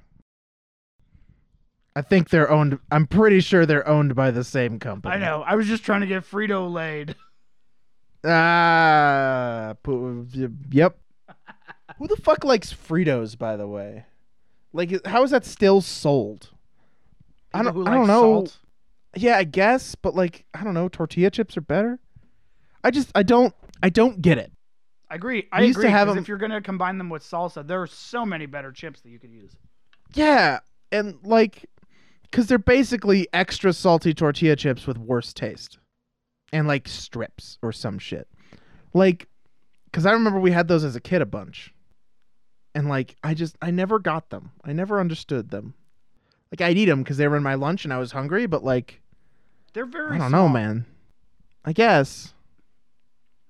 I think they're owned. I'm pretty sure they're owned by the same company. I know. I was just trying to get Frito laid. Ah, pu- yep. Who the fuck likes Fritos, by the way? Like, how is that still sold? I don't. Who I don't know. salt. Yeah, I guess, but like, I don't know. Tortilla chips are better. I just, I don't, I don't get it. I agree. I used to agree. have 'cause 'em- if you're gonna combine them with salsa, there are so many better chips that you could use. Yeah, and like, because they're basically extra salty tortilla chips with worse taste, and like strips or some shit. Like, because I remember we had those as a kid a bunch, and like, I just I never got them. I never understood them. Like, I'd eat them because they were in my lunch and I was hungry, but like, They're very. I don't know, man. I guess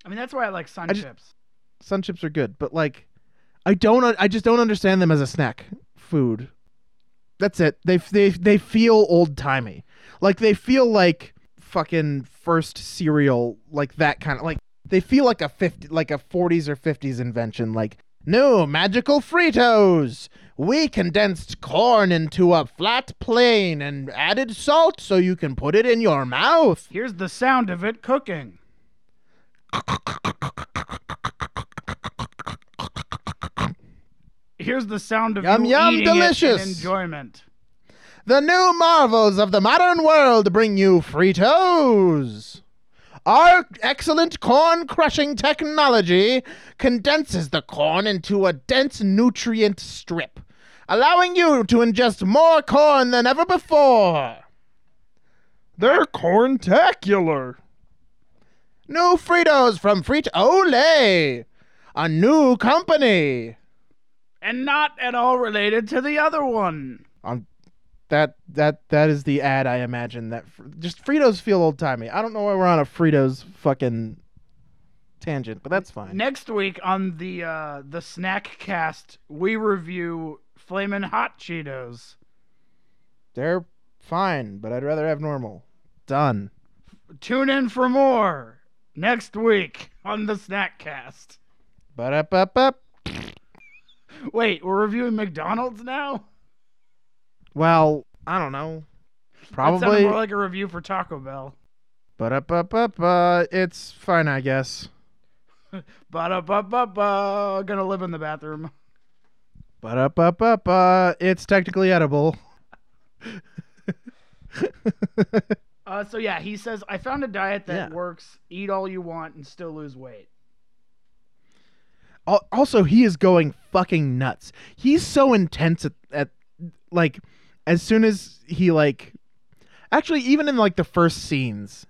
I mean, that's why I like sun I just- chips. sun chips are good, but like, I don't. I just don't understand them as a snack food. That's it. They they they feel old timey. Like they feel like fucking first cereal, like that kind of like. They feel like a fifty, like a forties or fifties invention. Like no magical Fritos. We condensed corn into a flat plane and added salt so you can put it in your mouth. Here's the sound of it cooking. Here's the sound of Yum, yum, eating it in delicious. enjoyment. The new marvels of the modern world bring you Fritos. Our excellent corn crushing technology condenses the corn into a dense nutrient strip, allowing you to ingest more corn than ever before. They're corntacular. New Fritos from Frito-Lay, a new company. And not at all related to the other one. Um, that that that is the ad I imagine. That fr- just Fritos feel old timey. I don't know why we're on a Fritos fucking tangent, but that's fine. Next week on the uh, the snack cast, we review Flamin' Hot Cheetos. They're fine, but I'd rather have normal. Done. Tune in for more next week on the snack cast. But up up up. Wait, we're reviewing McDonald's now? Well, I don't know. Probably. more like a review for Taco Bell. But up up up. Uh, it's fine, I guess. Ba-da-ba-ba-ba. Gonna live in the bathroom. But up up up. Uh, it's technically edible. Uh, so yeah, he says I found a diet that Yeah. works. Eat all you want and still lose weight. Al- also he is going fucking nuts. He's so intense at, at like as soon as he like actually even in like the first scenes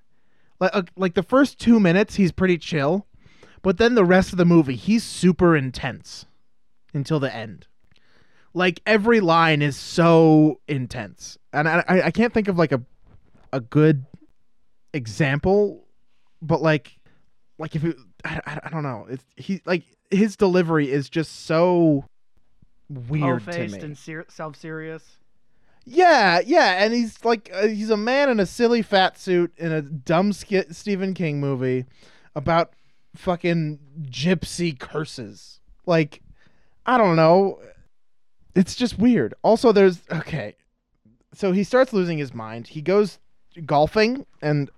like uh, like the first 2 minutes he's pretty chill but then the rest of the movie he's super intense until the end. Like every line is so intense. And i i, can't think of like a a good example but like like if it, I, I don't know. It's he like his delivery is just so weird to faced me. and ser- self-serious. yeah yeah and he's like uh, he's a man in a silly fat suit in a dumb sk- stephen king movie about fucking gypsy curses. Like i don't know. It's just weird. Also there's okay. So he starts losing his mind. He goes golfing and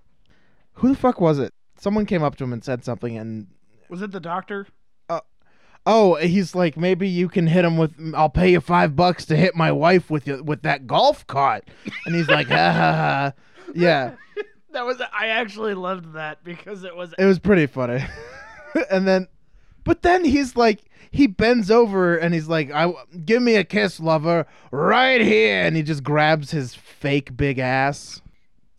who the fuck was it? Someone came up to him and said something and Was it the doctor? Oh he's like maybe you can hit him with i'll pay you five bucks to hit my wife with you with that golf cart. And he's like ha ha ha. Yeah. That was I actually loved that because it was it was pretty funny. And then but then he's like he bends over and he's like i give me a kiss lover right here. And he just grabs his fake big ass.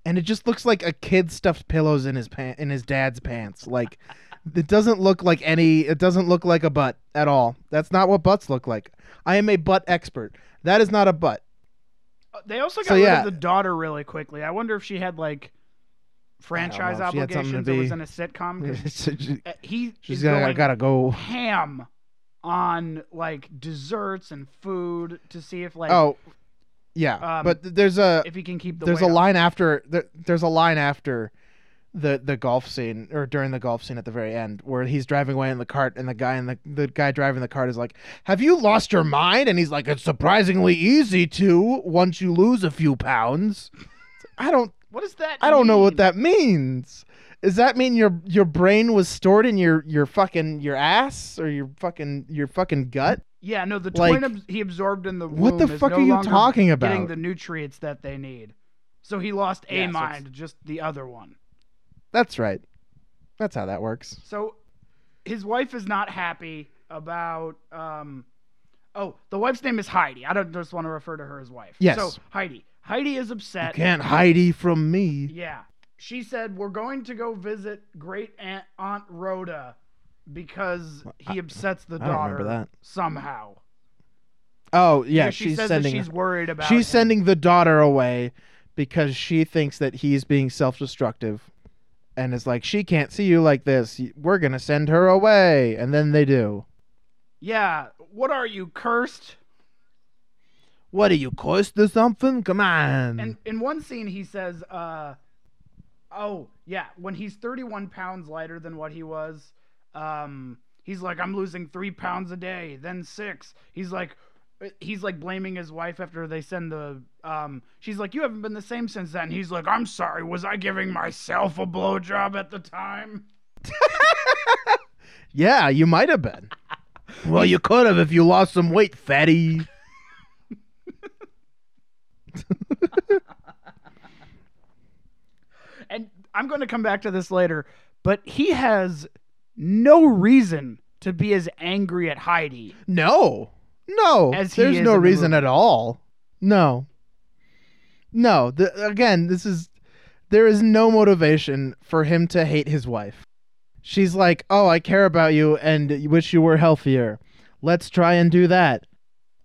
And it just looks like a kid stuffed pillows in his pant in his dad's pants. Like it doesn't look like any it doesn't look like a butt at all that's not what butts look like i am a butt expert that is not a butt They also got So, rid yeah. of the daughter really quickly. I wonder if she had like franchise know if she had something to obligations or was in a sitcom. 'cause, she's uh, he is gotta, go ham on like desserts and food to see if like oh, yeah. Um, but there's a if he can keep the there's a line after there, there's a line after the the golf scene or during the golf scene at the very end where he's driving away in the cart and the guy in the the guy driving the cart is like have you lost your mind and he's like it's surprisingly easy to once you lose a few pounds i don't What does that? i don't know what that means does that mean your your brain was stored in your your fucking your ass or your fucking your fucking gut Yeah, no, the Like, twin abs- he absorbed in the womb what the is fuck no are you talking about? Getting the nutrients that they need. So he lost a Yeah, so mind, just the other one. That's right that's how that works So his wife is not happy about um Oh, the wife's name is Heidi. I don't just want to refer to her as wife. Yes. So Heidi. Heidi is upset. can't Heidi from me Yeah. She said we're going to go visit great aunt Aunt Rhoda because he upsets the I don't remember daughter that. somehow. oh yeah she she's says sending that she's worried about She's him. sending the daughter away because she thinks that he's being self-destructive and is like she can't see you like this. We're going to send her away and then they do. Yeah, what are you cursed? What are you cursed or something? Come on. And in one scene, he says, uh, "Oh yeah, when he's 31 pounds lighter than what he was, um, he's like, I'm losing three pounds a day, then six. He's like." He's like blaming his wife after they send the. Um, she's like, "You haven't been the same since then." He's like, "I'm sorry. Was I giving myself a blowjob at the time?" yeah, you might have been. well, you could have if you lost some weight, fatty. And I'm going to come back to this later, but he has no reason to be as angry at Heidi. No. No. There's no the reason movie. at all. No. No. The, again, this is there is no motivation for him to hate his wife. She's like, "Oh, I care about you and wish you were healthier. Let's try and do that.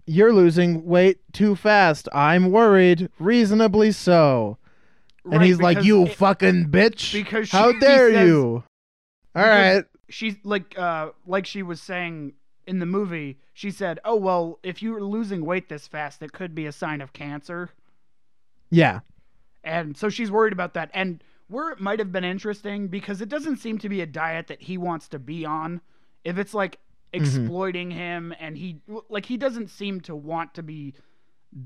You're losing weight too fast. I'm worried, reasonably so." And he's like, "You it- fucking bitch! because how dare says- you?" All right. she's like uh like she was saying in the movie she said oh well if you're losing weight this fast it could be a sign of cancer Yeah. and so she's worried about that and where it might have been interesting because it doesn't seem to be a diet that he wants to be on if it's like Mm-hmm. exploiting him and he like he doesn't seem to want to be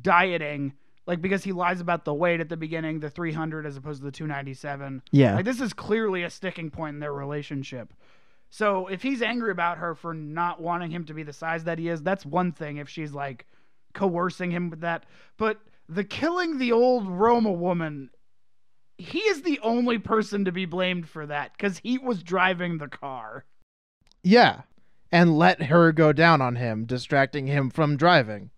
dieting like because he lies about the weight at the beginning the 300 as opposed to the 297 Yeah. like this is clearly a sticking point in their relationship. So if he's angry about her for not wanting him to be the size that he is, that's one thing if she's like coercing him with that. But the killing the old Roma woman, he is the only person to be blamed for that cuz he was driving the car. Yeah. And let her go down on him, distracting him from driving.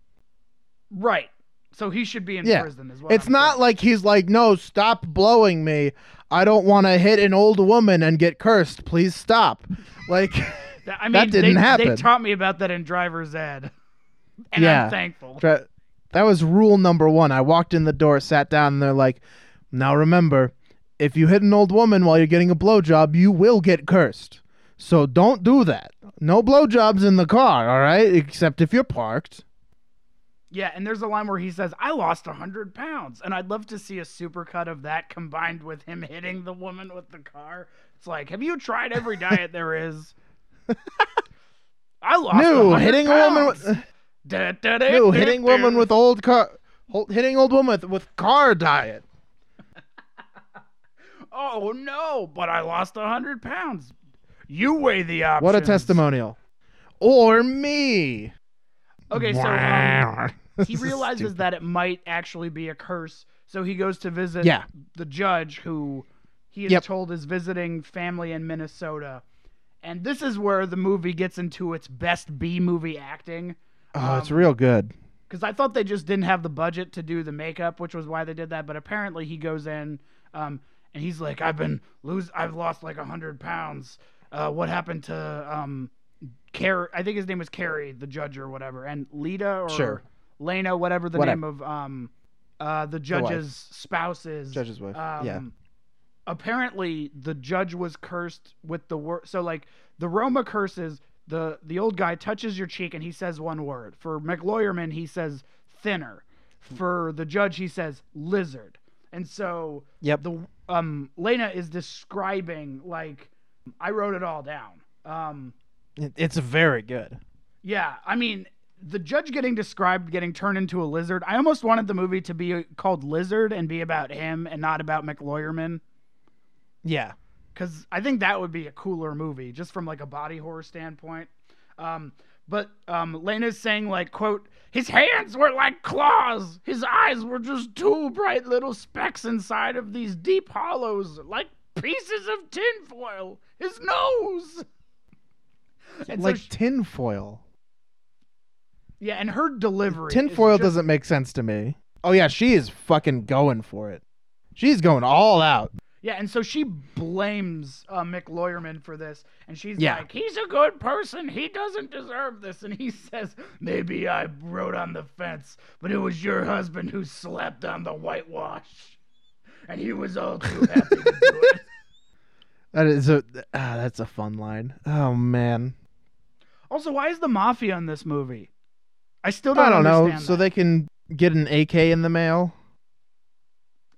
Right. So he should be in Yeah. prison as well. It's not like he's like, no, stop blowing me. I don't want to hit an old woman and get cursed. Please stop. Like, I mean, that didn't they, happen. They taught me about that in driver's ed. And Yeah. I'm thankful. that was rule number one. I walked in the door, sat down, and they're like, now remember, if you hit an old woman while you're getting a blowjob, you will get cursed. So don't do that. No blowjobs in the car, all right? Except if you're parked. Yeah, and there's a line where he says, I lost 100 pounds. And I'd love to see a supercut of that combined with him hitting the woman with the car. It's like, have you tried every diet there is? I lost No, 100 hitting a woman pounds. with. Da, da, da, No, hitting woman with old car. Hitting old woman with, with car diet. Oh, no, but I lost 100 pounds. You weigh the options. What a testimonial. Or me. Okay, so um, he realizes that it might actually be a curse, so he goes to visit Yeah. the judge who he is Yep. told is visiting family in Minnesota. And this is where the movie gets into its best B movie acting. Oh, it's um, real good. Because I thought they just didn't have the budget to do the makeup, which was why they did that. But apparently he goes in um, and he's like, I've been lose, I've lost like hundred pounds. Uh, what happened to um, Cary? I think his name was Cary, the judge or whatever, and Lita or Sure. Lena, whatever the Whatever. name of um, uh, the wife. judge's spouse is. Judge's wife. Um, yeah. Apparently, the judge was cursed with the word. So, like, the Roma curses the the old guy touches your cheek and he says one word. For McLawyerman, he says thinner. For the judge, he says lizard. And so Yep. the um Lena is describing like I wrote it all down. Um It- It's very good. yeah, I mean the judge getting described getting turned into a lizard. I almost wanted the movie to be called Lizard and be about him and not about McLawyerman Yeah. because I think that would be a cooler movie just from like a body horror standpoint. Um, but um, Lena's saying like, "quote His hands were like claws. His eyes were just two bright little specks inside of these deep hollows, like pieces of tinfoil. His nose." And so like she- tinfoil. Yeah, and her delivery. Tinfoil just- doesn't make sense to me. Oh yeah, she is fucking going for it. She's going all out. Yeah, and so she blames uh, McLawyerman for this, and she's Yeah. like, "He's a good person. He doesn't deserve this." And he says, "Maybe I wrote on the fence, but it was your husband who slept on the whitewash, and he was all too happy to do it." That is a ah, that's a fun line. Oh man. Also, why is the mafia in this movie? I still don't. I don't know. understand So they can get an AK in the mail.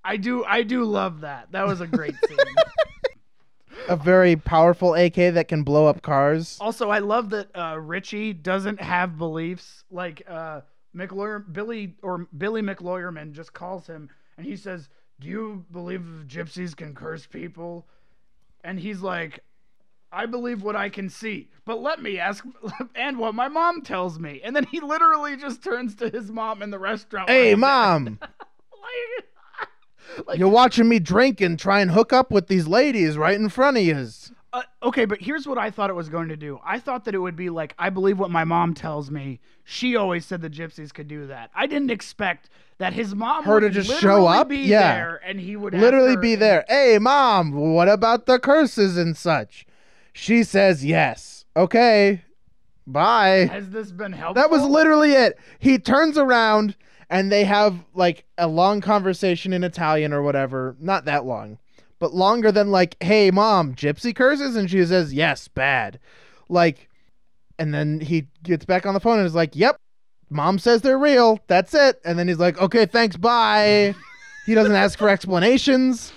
I do. I do love that. That was a great scene. A very powerful AK that can blow up cars. Also, I love that uh, Richie doesn't have beliefs. Like uh, McLawyer, Billy or Billy McLawyerman just calls him and he says, "Do you believe gypsies can curse people?" And he's like, "I believe what I can see, but let me ask and what my mom tells me." And then he literally just turns to his mom in the restaurant. Hey, mom, like, like you're watching me drink and try and hook up with these ladies right in front of you. Uh, okay, but here's what I thought it was going to do. I thought that it would be like, I believe what my mom tells me. She always said the gypsies could do that. I didn't expect that his mom Her to would just literally show up? be Yeah. there, and he would Literally be there. Hey, mom, what about the curses and such? She says yes. Okay. Bye. Has this been helpful? That was literally it. He turns around and they have like a long conversation in Italian or whatever. Not that long, but longer than like, hey, mom, gypsy curses? And she says, yes, bad. Like, and then he gets back on the phone and is like, yep, mom says they're real. That's it. And then he's like, okay, thanks, bye. he doesn't ask for explanations.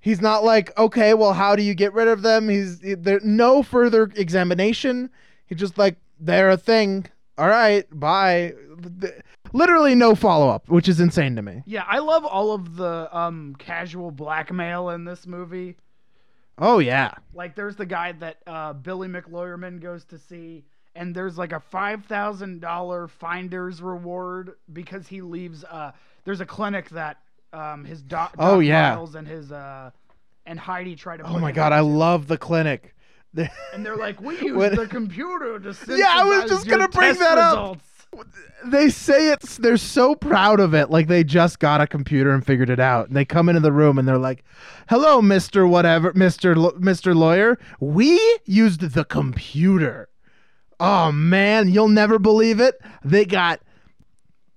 He's not like, okay, well, how do you get rid of them? He's there no further examination. He's just like, they're a thing. All right, bye. Literally no follow up, which is insane to me. Yeah, I love all of the um casual blackmail in this movie. Oh yeah, Like, there's the guy that uh, Billy McLawyerman goes to see, and there's like a five thousand dollar finder's reward because he leaves. Uh, there's a clinic that um his doc. Oh, yeah. Miles and his uh and Heidi try to. Oh my god, I love the clinic. And they're like, we use When- the computer to. Yeah, I was just gonna bring that up. they say it's they're so proud of it, like they just got a computer and figured it out. And they come into the room and they're like, "Hello, Mister Whatever, Mister L- Mister Lawyer. We used the computer. Oh man, you'll never believe it. They got."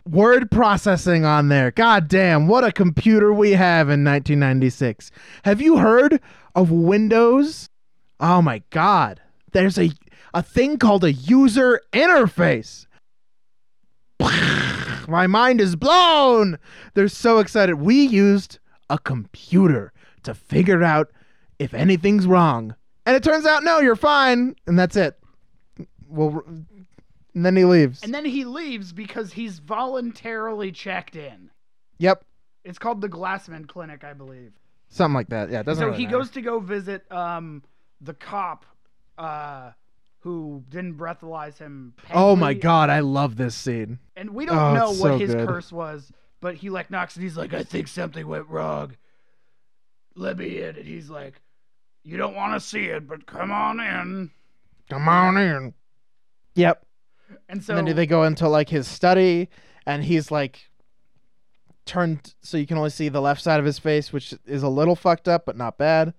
Word processing on there. God damn, what a computer we have in 1996. Have you heard of Windows? Oh my god. There's a a thing called a user interface. My mind is blown. They're so excited. We used a computer to figure out if anything's wrong. And it turns out no, you're fine, and that's it. Well, and then he leaves. And then he leaves because he's voluntarily checked in. yep, It's called the Glassman Clinic, I believe. something like that. Yeah, it doesn't. so really he matter. goes to go visit um the cop uh who didn't breathalyze him. Oh my god, I love this scene. And we don't Oh, know what so his good. curse was, but he like knocks and he's like, I think something went wrong. Let me in. And he's like, You don't want to see it, but come on in. Come on in. Yep. And so and then they go into like his study, and he's like turned so you can only see the left side of his face, which is a little fucked up, but not bad.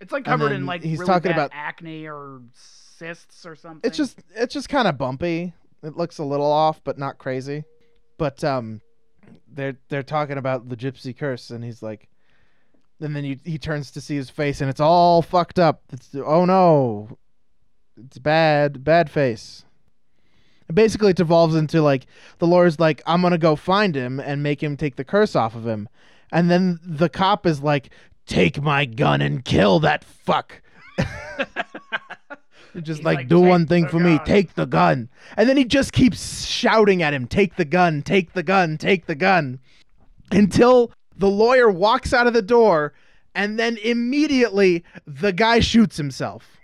it's like covered in like he's really talking bad about- acne or cysts or something. It's just it's just kind of bumpy. It looks a little off, but not crazy. But um, they're they're talking about the gypsy curse, and he's like, and then you, he turns to see his face, and it's all fucked up. It's oh no, It's bad, bad face. And basically, it devolves into like the lawyer's like, I'm gonna go find him and make him take the curse off of him, and then the cop is like, Take my gun and kill that fuck. just like, like, do one thing for me, take the gun, and then he just keeps shouting at him, Take the gun, take the gun, take the gun, until the lawyer walks out of the door, and then immediately the guy shoots himself.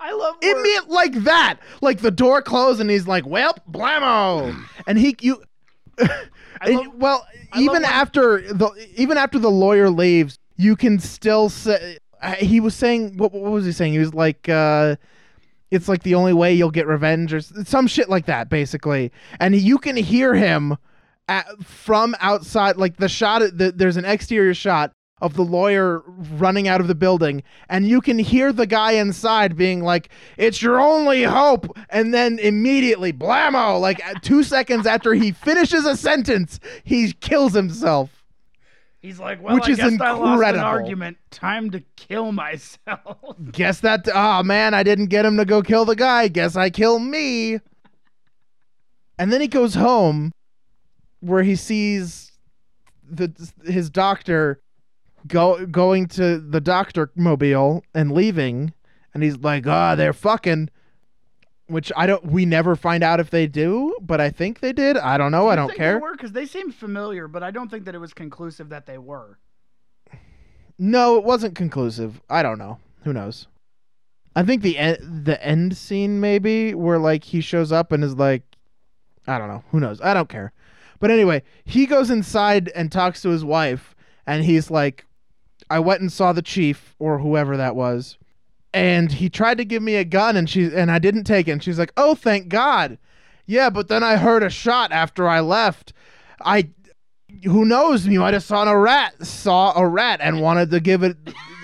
I love it. Immediate like that. Like the door closed and he's like, "Well, blammo." And he you and- love- well, I love even when- after the even after the lawyer leaves, you can still say he was saying what, what was he saying? He was like uh it's like the only way you'll get revenge or some shit like that basically. And you can hear him at, from outside like the shot the, there's an exterior shot of the lawyer running out of the building and you can hear the guy inside being like it's your only hope and then immediately blammo like uh, 2 seconds after he finishes a sentence he kills himself He's like, well, Which I is guess I lost an incredible. argument. Time to kill myself. guess that oh man i didn't get him to go kill the guy guess i kill me and then he goes home where he sees the his doctor go going to the doctor mobile and leaving and he's like ah they're fucking which i don't we never find out if they do but i think they did i don't know i don't care because they seem familiar, but I don't think that it was conclusive that they were. No, it wasn't conclusive. I don't know. Who knows? I think the the end scene maybe where like he shows up and is like I don't know. Who knows? I don't care. But anyway, he goes inside and talks to his wife and he's like I went and saw the chief or whoever that was and he tried to give me a gun and she and I didn't take it and she's like, "Oh, thank God." Yeah, but then I heard a shot after I left. I who knows? You might have saw a rat, saw a rat, and wanted to give it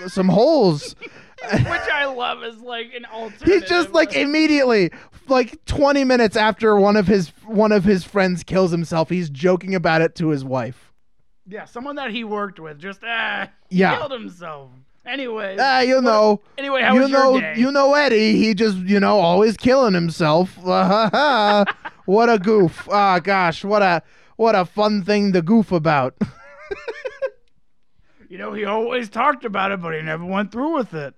some holes. Which I love is like an alternative. He's just like immediately, like twenty minutes after one of his one of his friends kills himself, he's joking about it to his wife. Yeah, someone that he worked with just ah, Yeah. killed himself. Anyway, Ah, you know, anyway, how you was know, your day? you know Eddie. He just, you know, always killing himself. what a goof! Ah, gosh, what a what a fun thing to goof about. You know, he always talked about it, but he never went through with it.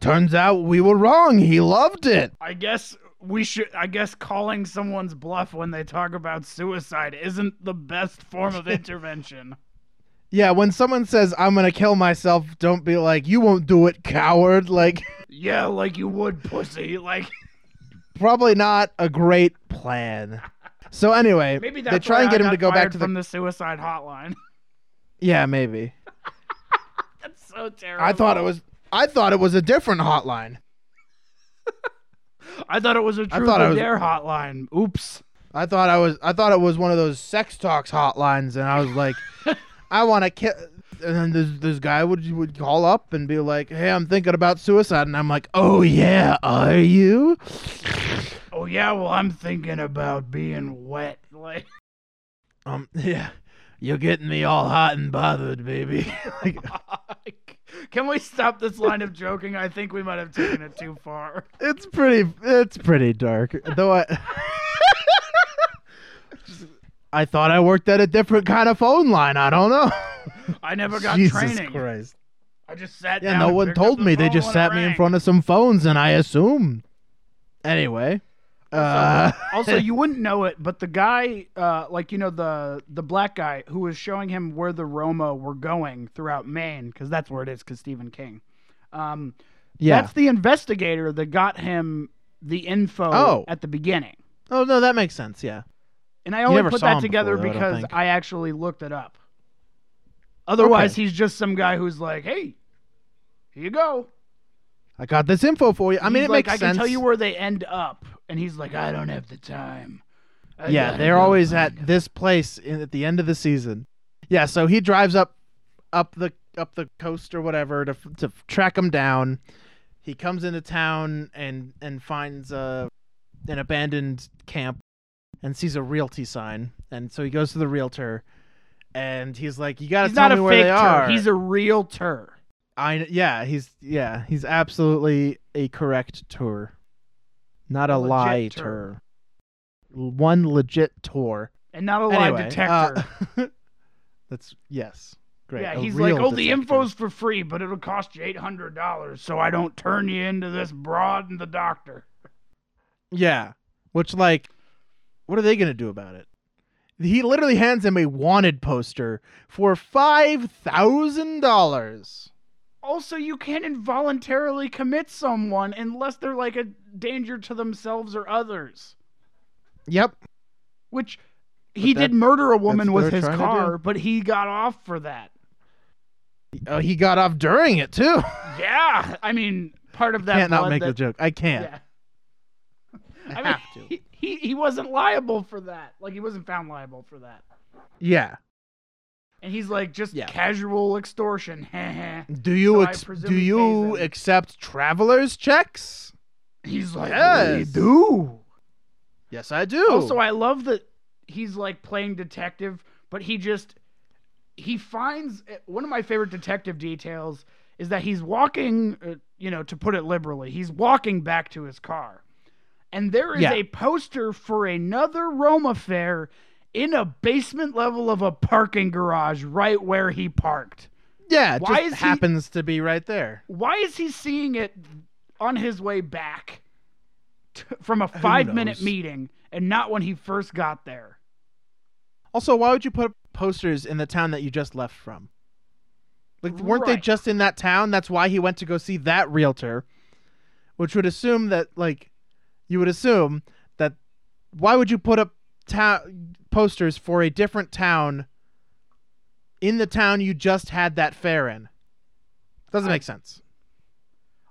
Turns out we were wrong. He loved it. I guess we should. I guess calling someone's bluff when they talk about suicide isn't the best form of intervention. Yeah, when someone says I'm gonna kill myself, don't be like, "You won't do it, coward." Like, yeah, like you would, pussy. Like probably not a great plan. So anyway, maybe they try and get I him to go back to the. from the suicide hotline. Yeah, maybe. that's so terrible. I thought it was. I thought it was a different hotline. I thought it was a truth or was- dare hotline. Oops. I thought I was. I thought it was one of those sex talks hotlines, and I was like, I want to kill. And then this this guy would would call up and be like, "Hey, I'm thinking about suicide," and I'm like, "Oh yeah, are you?" Oh yeah, well I'm thinking about being wet. Like Um, yeah, you're getting me all hot and bothered, baby. like, Can we stop this line of joking? I think we might have taken it too far. it's pretty. It's pretty dark, though. I. I thought I worked at a different kind of phone line. I don't know. I never got Jesus training. Christ. I just sat Yeah, down. no one told me. They just sat me in front of some phones, and I assumed. Anyway, uh, also, you wouldn't know it, but the guy, uh, like you know, the the black guy who was showing him where the Roma were going throughout Maine, because that's where it is, because Stephen King. Um, yeah. that's the investigator that got him the info Oh. at the beginning. oh no, that makes sense. Yeah. And I only put that together before, though, because think. I actually looked it up. Otherwise, Okay. he's just some guy who's like, "Hey, here you go." I got this info for you. I mean, He's it like, makes I sense. can tell you where they end up, and he's like, "I don't have the time." I yeah, they're always at this place in, at the end of the season. Yeah, so he drives up up the up the coast or whatever to to track him down. He comes into town and and finds uh, an abandoned camp and sees a realty sign, and so he goes to the realtor, and he's like, "You got to He's tell not me a where fake they are." He's a real tur. I yeah, he's yeah, he's absolutely a correct tour. Not a A lie tour. One legit tour. And not a lie detector. uh, that's yes. Great. yeah, a he's like, oh, the info's for free, but it'll cost you eight hundred dollars, so I don't turn you into this broad and the doctor. Yeah. Which like what are they to do about it? He literally hands him a wanted poster for $5,000. Also, you can't involuntarily commit someone unless they're like a danger to themselves or others. Yep. Which he that- did murder a woman with his car, but he got off for that. Uh, he got off during it too. Yeah, I mean, part of that Can't not make that, the joke. I can't. Yeah. I, I mean, have to. he, he he wasn't liable for that. Like he wasn't found liable for that. Yeah. And he's like just Yeah. casual extortion. Do you So ex- do you accept travelers checks? he's like, Yes. we do. Yes, I do. Also, I love that he's like playing detective, but he just he finds eh, one of my favorite detective details is that he's walking, uh, you know, to put it liberally, he's walking back to his car, and there is Yeah. a poster for another Roma fair in a basement level of a parking garage right where he parked. yeah, it why just is he- happens to be right there. Why is he seeing it on his way back t- from a five minute meeting and not when he first got there? Also, why would you put posters in the town that you just left from? Like, weren't they just in that town? That's why he went to go see that realtor, which would assume that, like, you would assume that why would you put up ta- posters for a different town in the town you just had that fair in? Doesn't I- make sense.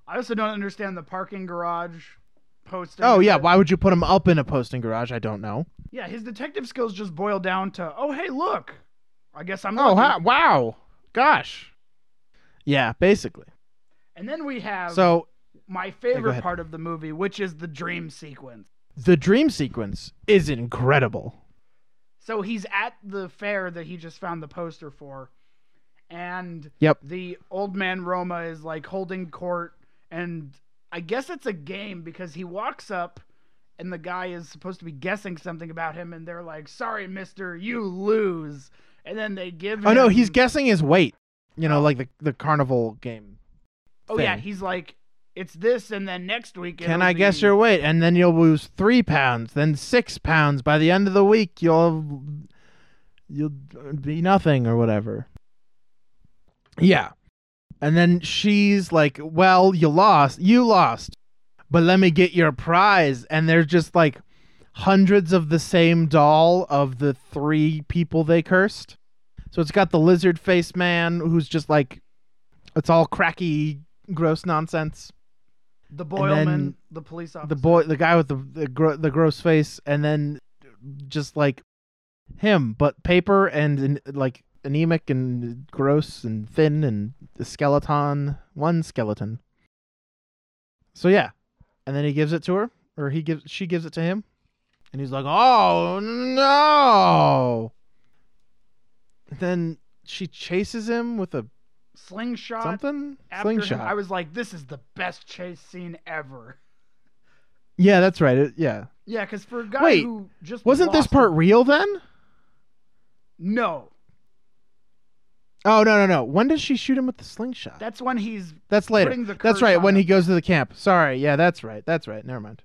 I also don't understand the parking garage posting. Oh yeah, why would you put them up in a posting garage? I don't know. Yeah, his detective skills just boil down to, oh hey, look. I guess I'm. Oh lucky." ha- wow, gosh. Yeah, basically. And then we have So my favorite part of the movie, which is the dream sequence. the dream sequence is incredible. So he's at the fair that he just found the poster for, and Yep. the old man Roma is like holding court, and I guess it's a game because he walks up, and the guy is supposed to be guessing something about him, and they're like, "Sorry, Mister, you lose," and then they give. Oh no, he's guessing his weight. You know, Oh. like the the carnival game. Oh yeah, he's like, "It's this," and then next week. Can I guess your weight? And then you'll lose three pounds, then six pounds. By the end of the week, you'll you'll be nothing or whatever. Yeah, and then she's like, "Well, you lost. You lost, but let me get your prize." And there's just like hundreds of the same doll of the three people they cursed. So it's got the lizard face man who's just like, it's all cracky, gross nonsense The then Boyleman, the police officer. the boy the guy with the the, gro- the gross face and then just like him but paper and, and like anemic and gross and thin and the skeleton one skeleton. So yeah. And then he gives it to her or he gives she gives it to him and he's like oh no! Then she chases him with a slingshot. something after him. slingshot I was like, "This is the best chase scene ever." yeah that's right it, yeah Yeah, because for a guy Wait, who just wasn't this part real then No, Oh no no no! When does she shoot him with the slingshot? that's when he's that's later. That's right. When he goes to the camp. Sorry. Yeah, that's right. That's right. Never mind.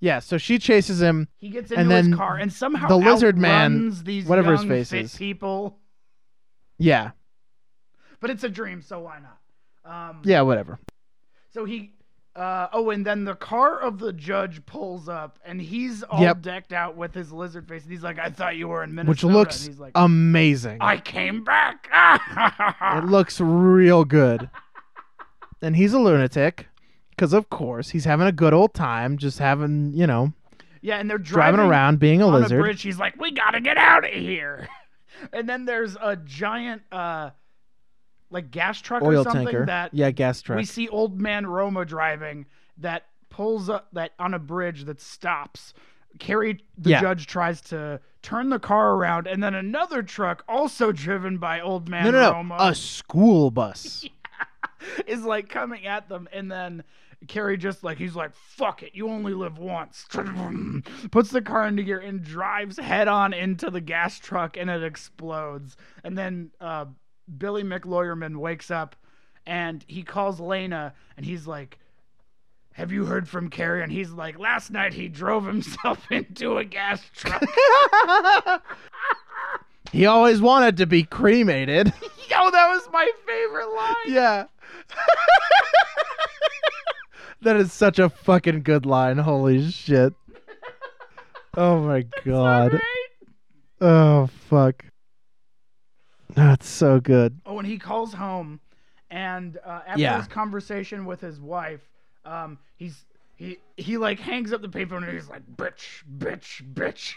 Yeah. So she chases him. he gets into And his car and somehow the lizard man, these whatever his face is. people. Yeah. But it's a dream, so why not? Um, Yeah. Whatever. So he. Uh, oh, and then the car of the judge pulls up, and he's all Yep. decked out with his lizard face. And he's like, "I thought you were in Minnesota." Which looks like, amazing. "I came back." it looks real good. and he's a lunatic, because of course he's having a good old time, just having you know yeah, and they're driving, driving, around being a on lizard. a bridge. He's like, "We gotta get out of here." and then there's a giant, uh, like gas truck or something tanker. that yeah, gas truck. we see old man Roma driving that pulls up that on a bridge that stops. Cary, the Yeah. judge, tries to turn the car around, and then another truck, also driven by old man no, no, no. Roma. A school bus. is like coming at them, and then Cary just like he's like, "Fuck it, you only live once." Puts the car into gear and drives head on into the gas truck, and it explodes. And then uh, Billy McLawyerman wakes up, and he calls Leda, and he's like. Have you heard from Cary? And he's like, last night he drove himself into a gas truck. He always wanted to be cremated. Yo, that was my favorite line. yeah. that is such a fucking good line. Holy shit. Oh my god. Right? Oh fuck. That's so good. Oh, and he calls home, and uh, after Yeah. his conversation with his wife, um, he's he he like hangs up the paper and he's like, "Bitch, bitch, bitch,"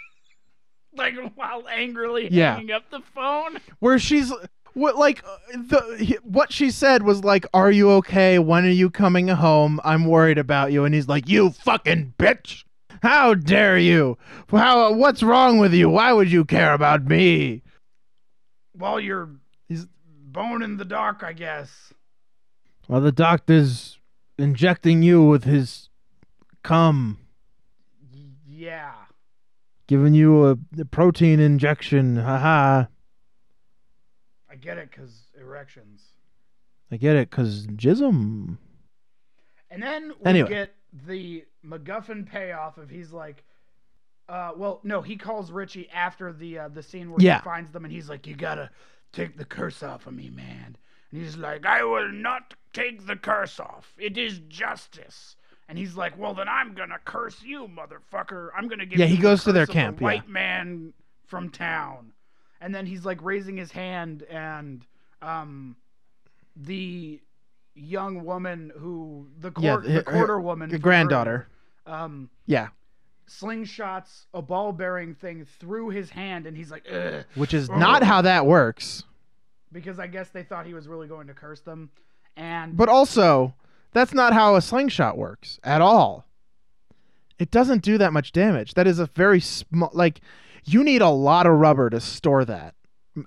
like while angrily Yeah. hanging up the phone. Where she's what like uh, the he- what she said was like, "Are you okay? When are you coming home? I'm worried about you." And he's like, "You fucking bitch! How dare you? How what's wrong with you? Why would you care about me?" While you're He's bone in the dark, I guess. Well, the doctor's injecting you with his cum, yeah. giving you a, a protein injection. Haha. I get it, cause erections. I get it, cause jism. And then we Anyway. get the MacGuffin payoff of he's like, uh, well, no, he calls Richie after the uh, the scene where Yeah. he finds them, and he's like, "You gotta take the curse off of me, man." And he's like, "I will not take the curse off. It is justice." And he's like, "Well, then I'm gonna curse you, motherfucker. I'm gonna give Yeah, you he the goes to their the camp, yeah. white man from town." And then he's like raising his hand, and um, the young woman who the court, her- the quarter woman, from granddaughter. earlier, um, Yeah. Slingshots a ball bearing thing through his hand, and he's like, Ugh, Which is oh. not how that works. because I guess they thought he was really going to curse them. And But also, that's not how a slingshot works at all. It doesn't do that much damage. That is a very small like you need a lot of rubber to store that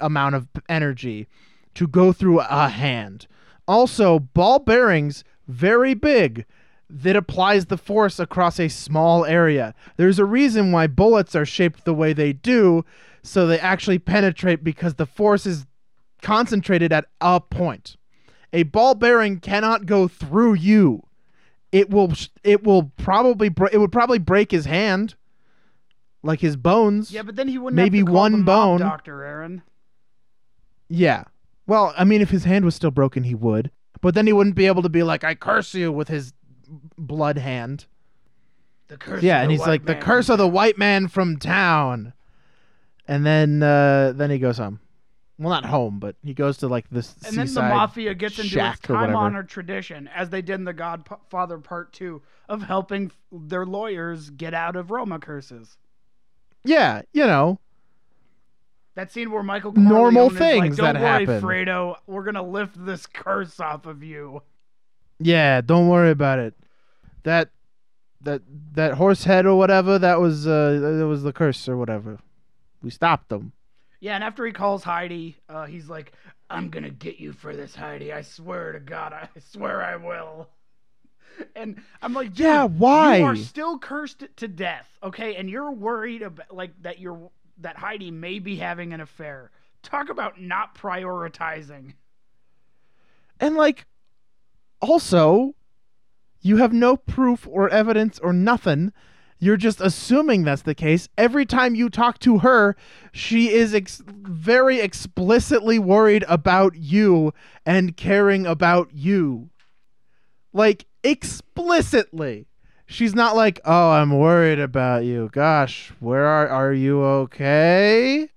amount of energy to go through a hand. Also, ball bearings very big that applies the force across a small area. There's a reason why bullets are shaped the way they do so they actually penetrate because the force is concentrated at a point. A ball bearing cannot go through you. It will it will probably it would probably break his hand like his bones. yeah, but then he wouldn't Maybe have to call one bone. doctor Aaron. Yeah. Well, I mean if his hand was still broken he would. But then he wouldn't be able to be like I curse you with his blood hand. The curse. yeah, of and he's like the curse of the white man from town. And then uh then he goes home. Well, not home, but he goes to like this And then the mafia gets into its shack or whatever. time-honored tradition, as they did in the Godfather Part Two, of helping their lawyers get out of Roma curses. Yeah, you know, That scene where Michael Normal Corleone is things like, that Don't worry, happen." Fredo, we're gonna lift this curse off of you. Yeah, don't worry about it. That that that horse head or whatever, that was uh that was the curse or whatever. We stopped them. Yeah, and after he calls Heidi, uh, he's like, "I'm gonna get you for this, Heidi. I swear to God, I swear I will." And I'm like, Yeah, why? You are still cursed to death, okay? And you're worried about like that you're that Heidi may be having an affair. Talk about not prioritizing. And like also you have no proof or evidence or nothing. You're just assuming that's the case. Every time you talk to her, she is ex- very explicitly worried about you and caring about you. Like, explicitly. She's not like, "Oh, I'm worried about you. Gosh, where are are you okay?"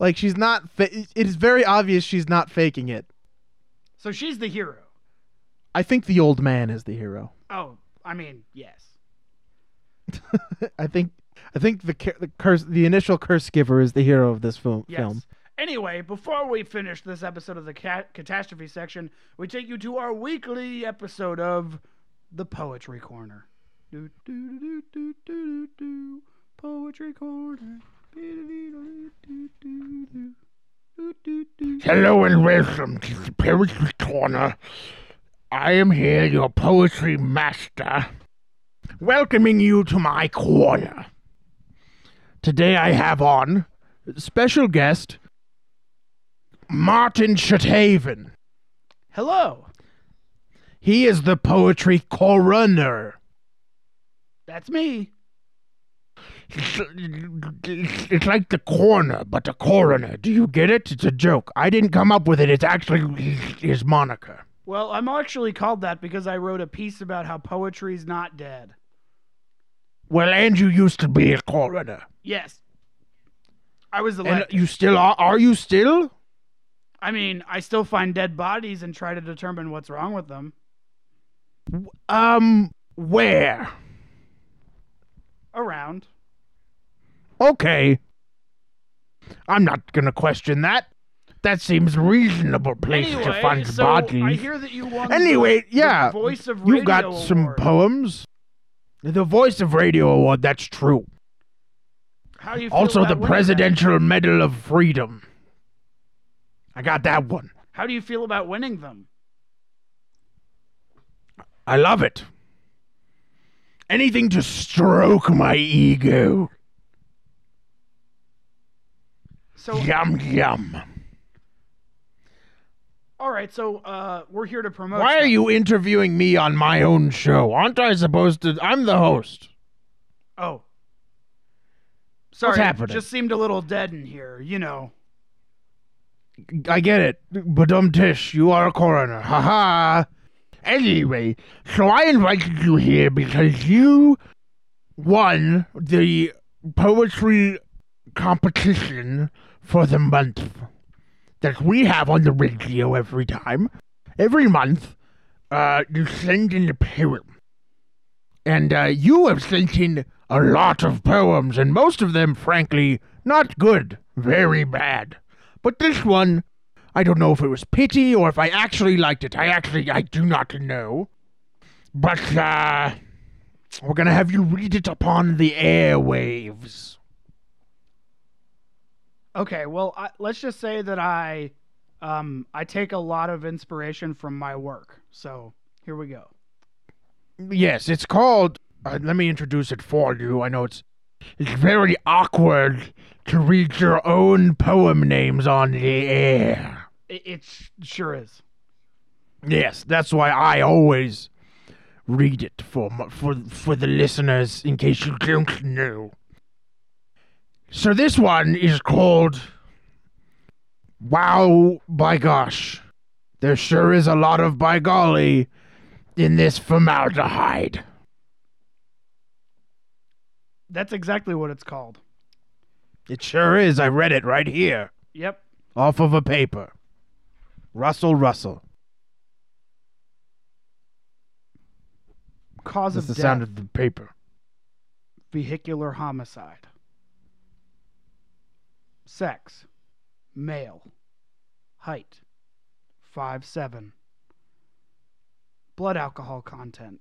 Like she's not fa- it is very obvious she's not faking it. So she's the hero. I think the old man is the hero. Oh, I mean, yes. I think I think the the curse the initial curse giver is the hero of this film. Yes. Film. Anyway, before we finish this episode of the cat- catastrophe section, we take you to our weekly episode of the Poetry Corner. Do, do, do, do, do, do, do, Poetry Corner. Do, do, do, do, do, do, do. Hello and welcome to the Poetry Corner. I am here, your poetry master, welcoming you to my choir. Today I have on special guest Martin Shathaven. Hello. He is the poetry coroner. That's me. It's, it's like the coroner, but a coroner. Do you get it? It's a joke. I didn't come up with it. It's actually his, his moniker. Well, I'm actually called that because I wrote a piece about how poetry's not dead. Well, and you used to be a coroner. Yes. I was And you still are? Are you still? I mean, I still find dead bodies and try to determine what's wrong with them. Um, where? Around. Okay. I'm not gonna question that. That seems reasonable place anyway, to find so bodies. I hear that you won. Anyway, the, yeah, the Voice of You've Radio got some Award. poems. The Voice of Radio Award, that's true. How do you feel Also, the winning that? Presidential Medal of Freedom. I got that one. How do you feel about winning them? I love it. Anything to stroke my ego. So, Yum, yum. All right. So, uh, we're here to promote. Why are you interviewing me on my own show? Aren't I supposed to? I'm the host. Oh. Sorry, What's happening? just seemed a little dead in here. You know. I get it. But um, Tish, you are a coroner. Ha ha. Anyway, so I invited you here because you won the poetry competition for the month that we have on the radio every time. Every month, uh, you send in a poem. And uh, you have sent in a lot of poems, and most of them, frankly, not good. Very bad. But this one, I don't know if it was pity or if I actually liked it. I actually, I do not know. But, uh, we're gonna have you read it upon the airwaves. Okay. Well, I, let's just say that I, um, I take a lot of inspiration from my work. So here we go. Yes, it's called. Uh, let me introduce it for you. I know it's it's very awkward to read your own poem names on the air. It, it sh- sure is. Yes, that's why I always read it for for for the listeners in case you don't know. So this one is called Wow by gosh. There sure is a lot of by golly in this formaldehyde. That's exactly what it's called. It sure is. I read it right here Yep. off of a paper. Russell Russell. Cause That's of the death: sound of the paper. vehicular homicide. Sex: male. Height: five seven. Blood alcohol content: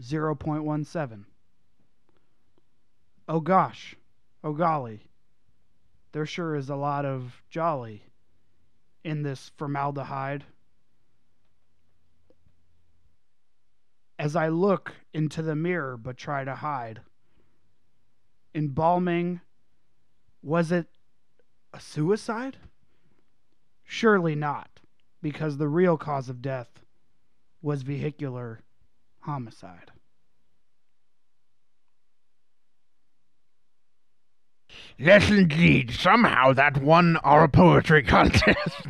zero point one seven. Oh gosh, oh golly, there sure is a lot of jolly in this formaldehyde. As I look into the mirror but try to hide. Embalming, was it a suicide? Surely not, because the real cause of death was vehicular homicide. Yes, indeed. Somehow that won our poetry contest.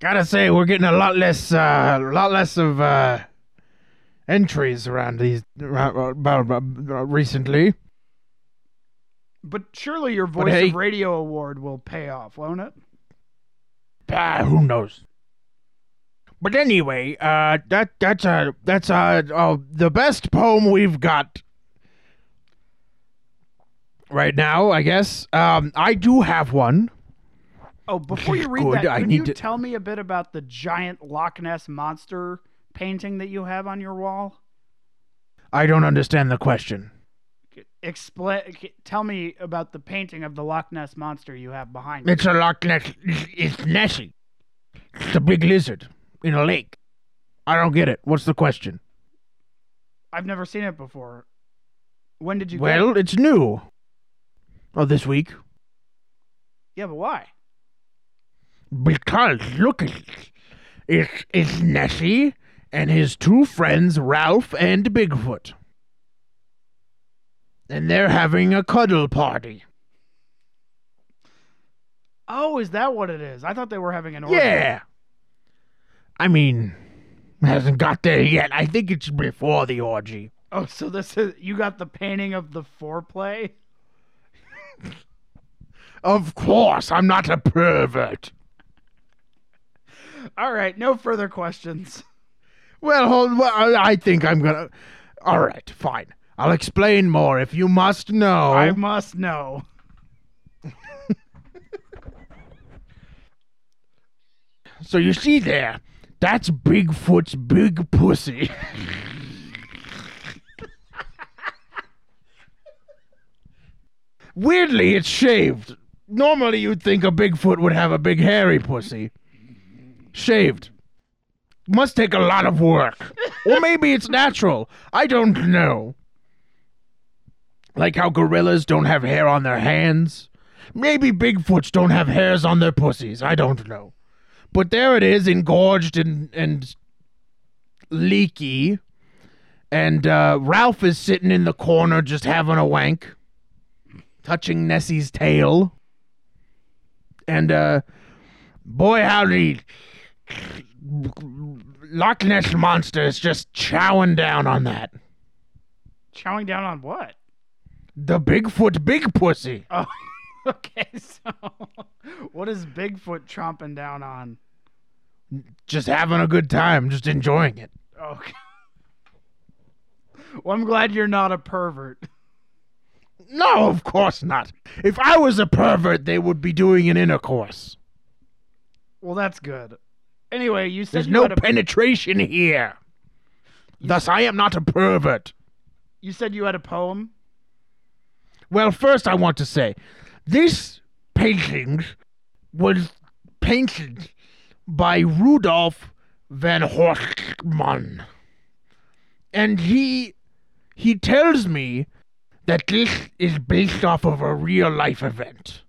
Gotta say, we're getting a lot less, uh, a lot less of uh, entries around these uh, uh, uh, recently. But surely your Voice hey- of Radio award will pay off, won't it? Ah, who knows? But anyway, uh, that that's uh that's uh oh, the best poem we've got right now, I guess. Um, I do have one. Oh, before you read Good, that, I can need you to- tell me a bit about the giant Loch Ness monster painting that you have on your wall? I don't understand the question. Explain. Tell me about the painting of the Loch Ness monster you have behind you. It's a Loch Ness. It's, it's Nessie. It's a big lizard. in a lake. I don't get it. What's the question? I've never seen it before. When did you? get Well, it? it's new. Oh, this week. yeah, but why? Because look at it. It's, it's Nessie and his two friends, Ralph and Bigfoot. And they're having a cuddle party. Oh, is that what it is? I thought they were having an orgy. Yeah. I mean, hasn't got there yet. I think it's before the orgy. Oh, so this is you got the painting of the foreplay. Of course, I'm not a pervert. All right, no further questions. Well, hold. Well, I I think I'm gonna. All right, fine. I'll explain more if you must know. I must know. So you see there, that's Bigfoot's big pussy. Weirdly, it's shaved. Normally, you'd think a Bigfoot would have a big hairy pussy. Shaved. Must take a lot of work. or maybe it's natural. I don't know. Like how gorillas don't have hair on their hands. Maybe Bigfoots don't have hairs on their pussies. I don't know. But there it is, engorged and and leaky. And uh, Ralph is sitting in the corner just having a wank, touching Nessie's tail. And uh, boy, howdy, Loch Ness monster is just chowing down on that. Chowing down on what? The Bigfoot big pussy. Oh, okay. So, what is Bigfoot chomping down on? Just having a good time, just enjoying it. Okay. Well, I'm glad you're not a pervert. No, of course not. If I was a pervert, they would be doing an intercourse. Well, that's good. Anyway, you said There's you no had a, penetration here. Thus, I am not a pervert. you said you had a poem. Well, first, I want to say this painting was painted by Rudolf van Horstmann. And he he tells me that this is based off of a real life event.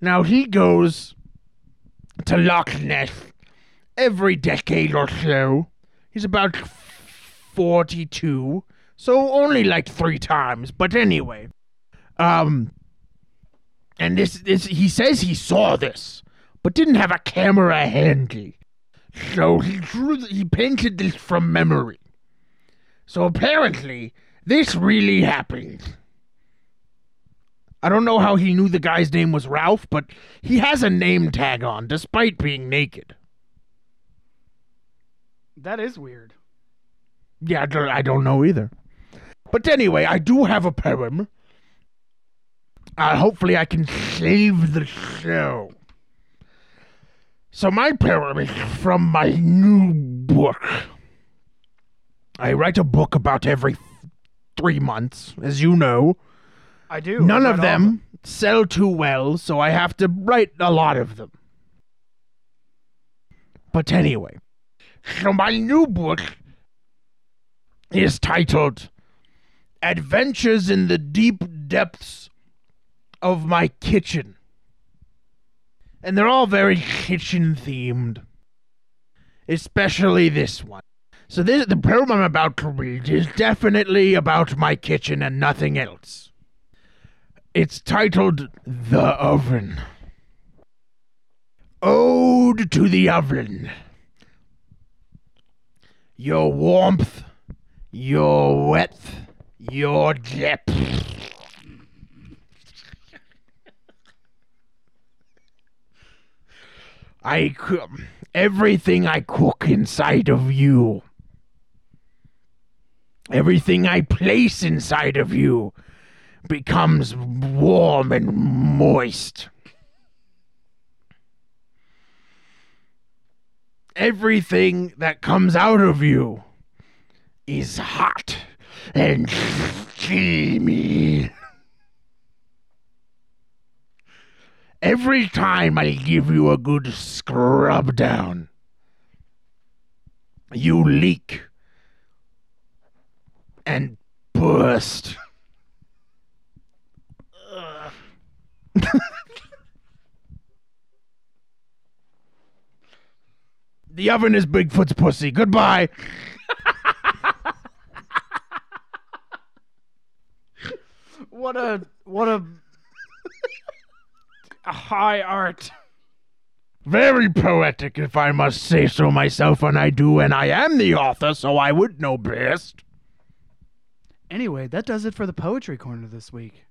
Now he goes to Loch Ness every decade or so. He's about 42, so only like 3 times, but anyway. Um and this this he says he saw this, but didn't have a camera handy. So he drew he painted this from memory. So apparently this really happened. I don't know how he knew the guy's name was Ralph, but he has a name tag on despite being naked. That is weird. Yeah, I don't, I don't know either. But anyway, I do have a poem. Uh, hopefully, I can save the show. So, my poem is from my new book. I write a book about every three months, as you know. I do. None of read all them sell too well, so I have to write a lot of them. But anyway, so my new book is titled Adventures in the Deep Depths of My Kitchen. And they're all very kitchen themed, especially this one. So this the poem I'm about to read is definitely about my kitchen and nothing else. It's titled The Oven. Ode to the Oven. Your warmth, your width, your depth. I cook everything I cook inside of you. Everything I place inside of you becomes warm and moist. Everything that comes out of you is hot and steamy. Every time I give you a good scrub down, you leak and burst. the oven is Bigfoot's pussy. Goodbye. What a what a, high art. Very poetic, if I must say so myself, and I do, and I am the author, so I would know best. Anyway, that does it for the Poetry Corner this week.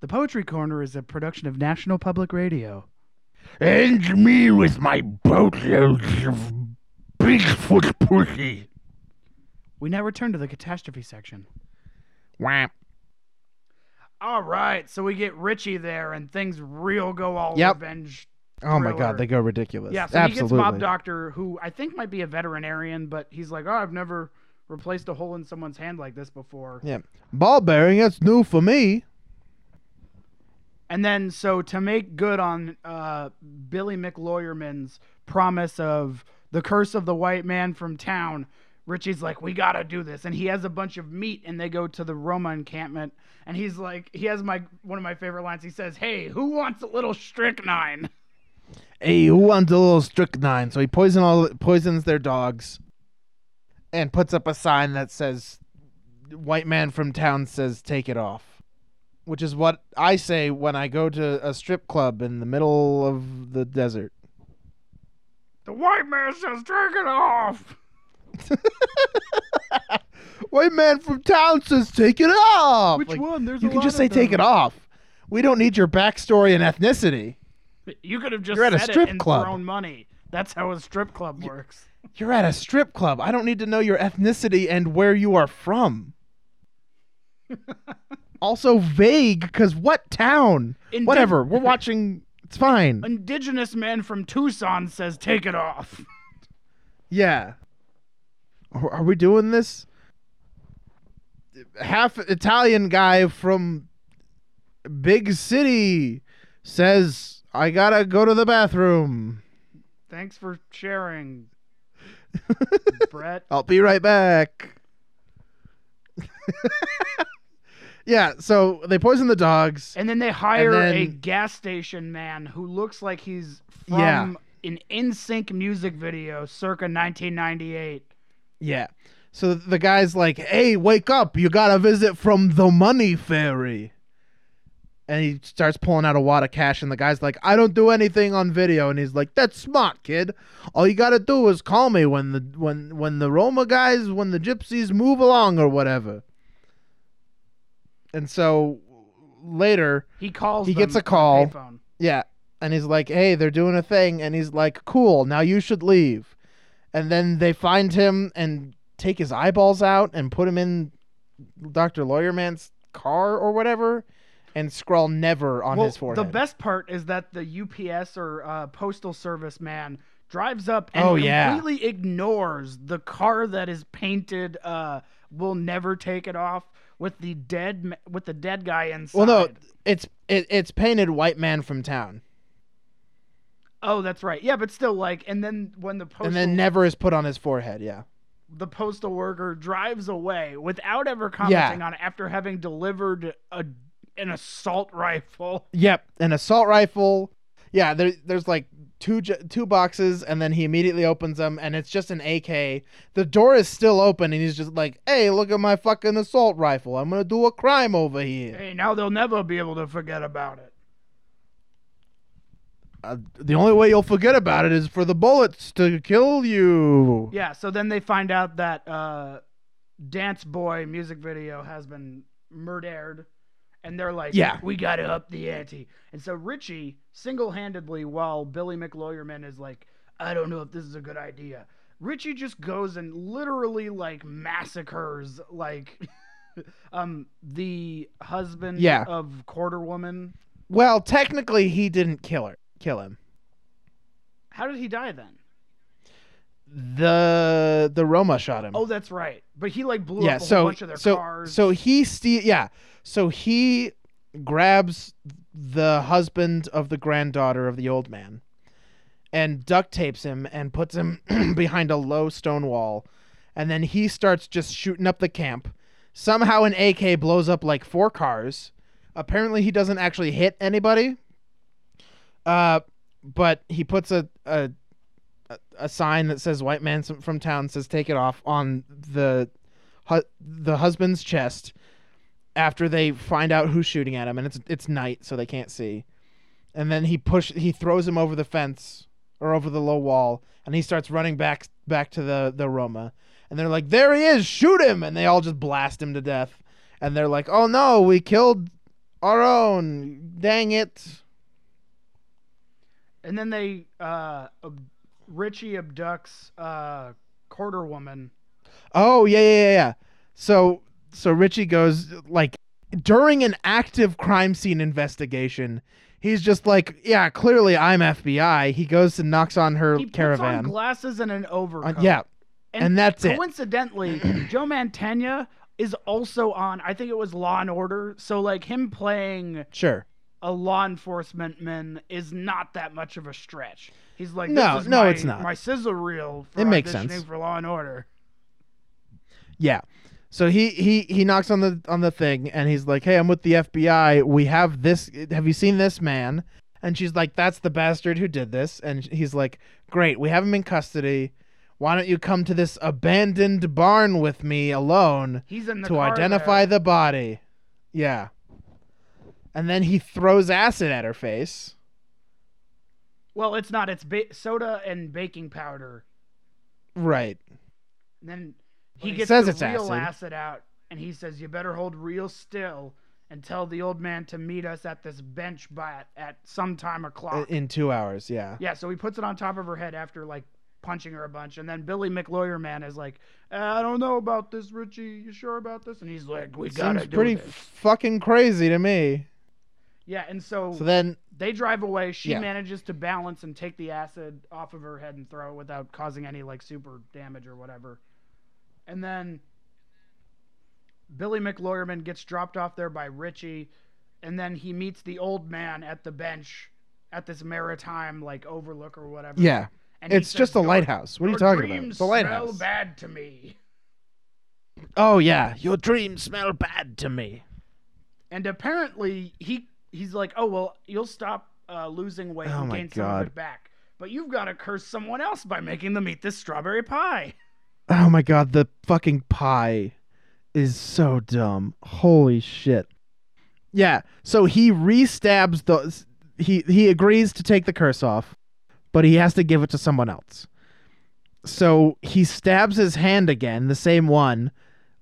The Poetry Corner is a production of National Public Radio. And me with my boatloads of Bigfoot pussy. We now return to the catastrophe section. Wham. All right, so we get Richie there, and things real go all Yep. revenge. Oh my god, they go ridiculous. Yeah, so Absolutely. he gets Bob Doctor, who I think might be a veterinarian, but he's like, oh, I've never replaced a hole in someone's hand like this before. yeah. Ball bearing, that's new for me. And then, so to make good on uh, Billy McLawyerman's promise of the curse of the white man from town, Richie's like, we gotta do this, and he has a bunch of meat, and they go to the Roma encampment, and he's like, he has my one of my favorite lines. He says, "Hey, who wants a little strychnine?" Hey, who wants a little strychnine? So he poison all poisons their dogs, and puts up a sign that says, "White man from town says take it off," which is what I say when I go to a strip club in the middle of the desert. The white man says, "Take it off." White man from town says take it off. Which Like, one? There's You can just say take it off. We don't need your backstory and ethnicity. You could have just You're at a strip club. thrown money. That's how a strip club works. You're at a strip club. I don't need to know your ethnicity and where you are from. also vague because what town? Indi- Whatever. We're watching. It's fine. Indigenous man from Tucson says, "Take it off." Yeah. Are we doing this? Half Italian guy from big city says, "I gotta go to the bathroom." Thanks for sharing, Brett. I'll be right back. yeah, so they poison the dogs. And then they hire a gas station man who looks like he's from Yeah. an NSYNC music video circa 1998. Yeah. So the guy's like, "Hey, wake up! You got a visit from the money fairy." And he starts pulling out a wad of cash, and the guy's like, "I don't do anything on video." And he's like, "That's smart, kid. All you gotta do is call me when the when when the Roma guys, when the gypsies move along or whatever." And so later, He calls. He gets a call. Yeah. And he's like, hey, they're doing a thing. And he's like, cool, now you should leave. And then they find him and take his eyeballs out and put him in Dr. Lawyerman's car or whatever and scrawl never on well, his forehead. The best part is that the UPS or uh, postal service man drives up and Oh, yeah. completely ignores the car that is painted. Uh, will never take it off with the dead with the dead guy inside. well, no, it's it, it's painted white man from town. Oh, that's right. Yeah, but still, like, and then when the postal And then never is put on his forehead. Yeah. the postal worker drives away without ever commenting on it after having delivered a an assault rifle. Yep, an assault rifle. Yeah, there, there's like two two boxes, and then he immediately opens them, and it's just an AK. The door is still open, and he's just like, "Hey, look at my fucking assault rifle! I'm gonna do a crime over here." Hey, now they'll never be able to forget about it. Uh, the only way you'll forget about it is for the bullets to kill you. Yeah, so then they find out that uh, Dance Boy music video has been murdered, and they're like, Yeah. we got to up the ante." And so Richie, single-handedly, while Billy McLawyerman is like, "I don't know if this is a good idea," Richie just goes and literally like massacres like um the husband Yeah. of Quarter Woman. Well, technically, he didn't kill her. Kill him. How did he die then? The the Roma shot him. Oh, that's right. But he like blew yeah up a so bunch of their so cars. so he steal yeah so he grabs the husband of the granddaughter of the old man and duct tapes him and puts him behind a low stone wall. And then he starts just shooting up the camp. Somehow an AK blows up like four cars. Apparently he doesn't actually hit anybody. Uh, but he puts a a, a- sign that says "White man from town" says "Take it off" on the hu- the husband's chest. After they find out who's shooting at him, and it's it's night, so they can't see. And then he push he throws him over the fence or over the low wall, and he starts running back back to the the Roma. And they're like, "There he is! Shoot him!" And they all just blast him to death. And they're like, "Oh no, we killed our own! Dang it!" And then they uh ab- Richie abducts uh quarter woman. Oh yeah, yeah, yeah, yeah. So so Richie goes like during an active crime scene investigation. He's just like, yeah, clearly I'm FBI. He goes and knocks on her He puts caravan. on glasses and an Uh, overcoat. yeah, and that's it. Coincidentally, Joe Mantegna is also on. I think it was Law and Order. So like him playing Sure. A law enforcement man is not that much of a stretch. He's like, No, no, my, it's not. My sizzle reel. For It makes sense. for Law and Order. Yeah. So he he he knocks on the on the thing and he's like, "Hey, I'm with the FBI. We have this. Have you seen this man?" And she's like, "That's the bastard who did this." And he's like, "Great. We have him in custody. Why don't you come to this abandoned barn with me alone He's in the to identify there. the body?" Yeah. And then he throws acid at her face. Well, it's not. It's ba- soda and baking powder. Right. And then he gets says the it's real acid. acid out, and he says, "You better hold real still." And tell the old man to meet us at this bench by at some time o'clock. In 2 hours, yeah. Yeah, so he puts it on top of her head after like punching her a bunch, and then Billy McLawyer man is like, "Uh, "I don't know about this, Richie. You sure about this?" And he's like, "We gotta Seems do pretty this." fucking crazy to me. Yeah, and so, So then they drive away. She Yeah. manages to balance and take the acid off of her head and throw it without causing any like super damage or whatever. And then Billy McLawyerman gets dropped off there by Richie, and then he meets the old man at the bench at this maritime like overlook or whatever. yeah. And It's says, just a lighthouse. What are you talking about? It's a lighthouse. Smell bad to me. Oh yeah, your dreams smell bad to me. And apparently he he's like, oh well, you'll stop uh, losing weight Oh and gain some of it back, but you've got to curse someone else by making them eat this strawberry pie. Oh my god, the fucking pie is so dumb. Holy shit. Yeah, so he re-stabs the he he agrees to take the curse off, but he has to give it to someone else. So he stabs his hand again, the same one,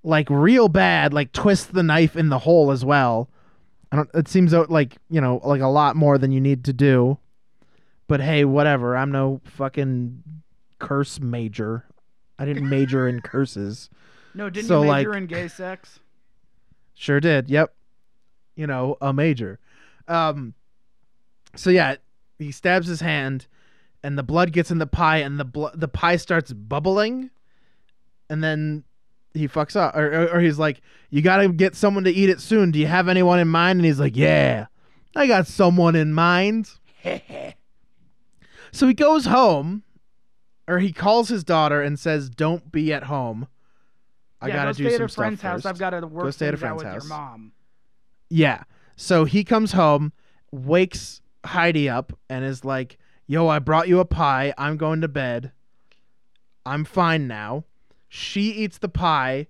like real bad, like twists the knife in the hole as well. I don't it seems like, you know, like a lot more than you need to do. But hey, whatever. I'm no fucking curse major. I didn't major in curses. No, didn't So, you major like- in gay sex? Sure did. Yep. You know, a major. Um so yeah, he stabs his hand and the blood gets in the pie and the bl- the pie starts bubbling and then he fucks up or, or, or he's like, "You got to get someone to eat it soon. Do you have anyone in mind?" And he's like, "Yeah. I got someone in mind." So he goes home or he calls his daughter and says, "Don't be at home. I yeah, got to go do stay some at a stuff friend's house. first." I've got to work stay at a friend's with house. your mom. Yeah. So he comes home, wakes Heidi up, and is like, Yo, I brought you a pie. I'm going to bed. I'm fine now. She eats the pie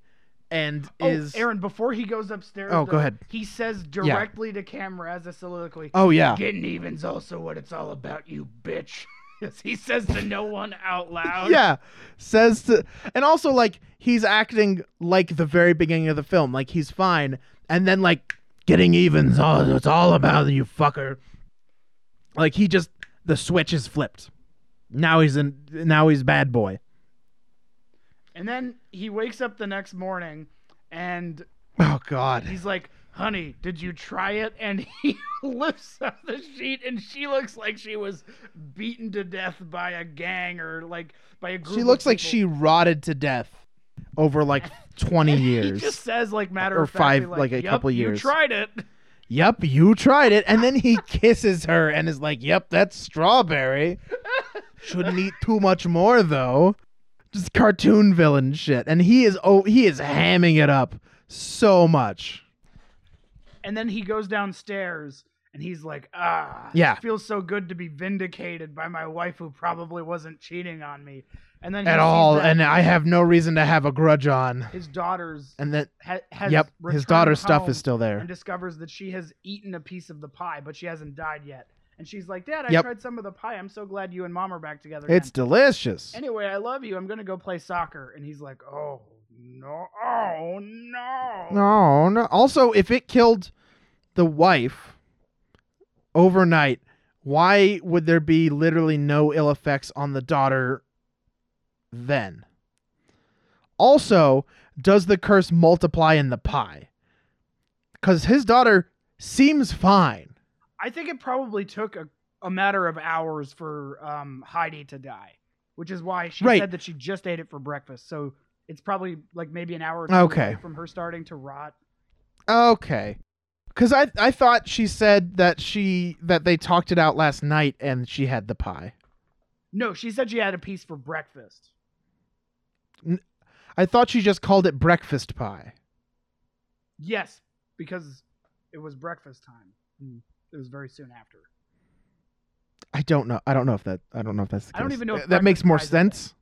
and Oh, is. Aaron, before he goes upstairs, Oh, go ahead. He says directly to camera as a soliloquy. Oh, yeah. Getting even's also what it's all about, you bitch. Yes, he says to no one out loud. Yeah. Says to. And also, like, he's acting like the very beginning of the film. Like, he's fine. And then, like, getting evens. Oh, it's all about you, fucker. Like, he just. The switch is flipped. Now he's in. Now he's bad boy. And then he wakes up the next morning and Oh, God. he's like, Honey, did you try it? And he lifts up the sheet and she looks like she was beaten to death by a gang or like by a group She looks like she rotted to death over like 20 years. He just says like matter Or of factly, five- like a "Yup, couple You years." tried it. Yep, you tried it. And then he kisses her and is like, Yep, that's strawberry. Shouldn't eat too much more though. Just cartoon villain shit. And he is oh he is hamming it up so much. And then he goes downstairs and he's like, ah, Yeah. it feels so good to be vindicated by my wife who probably wasn't cheating on me. And then At all. And I have no reason to have a grudge on. his daughter's And that ha- has yep, his daughter's stuff is still there. and discovers that she has eaten a piece of the pie, but she hasn't died yet. And she's like, Dad, I Yep. tried some of the pie. I'm so glad you and Mom are back together. It's delicious. Anyway, I love you. I'm gonna go play soccer. And he's like, Oh no, oh no. No, no. Also, if it killed the wife overnight, why would there be literally no ill effects on the daughter then? Also, does the curse multiply in the pie? Because his daughter seems fine. I think it probably took a, a matter of hours for um, Heidi to die, which is why she Right. said that she just ate it for breakfast. So it's probably like maybe an hour or two Okay. from her starting to rot. Okay. Cuz I I thought she said that she that they talked it out last night and she had the pie. No, she said she had a piece for breakfast. I thought she just called it breakfast pie. Yes, because it was breakfast time. It was very soon after. I don't know. I don't know if that. I don't know if that's. The I don't even know if that makes more pie's a thing. sense.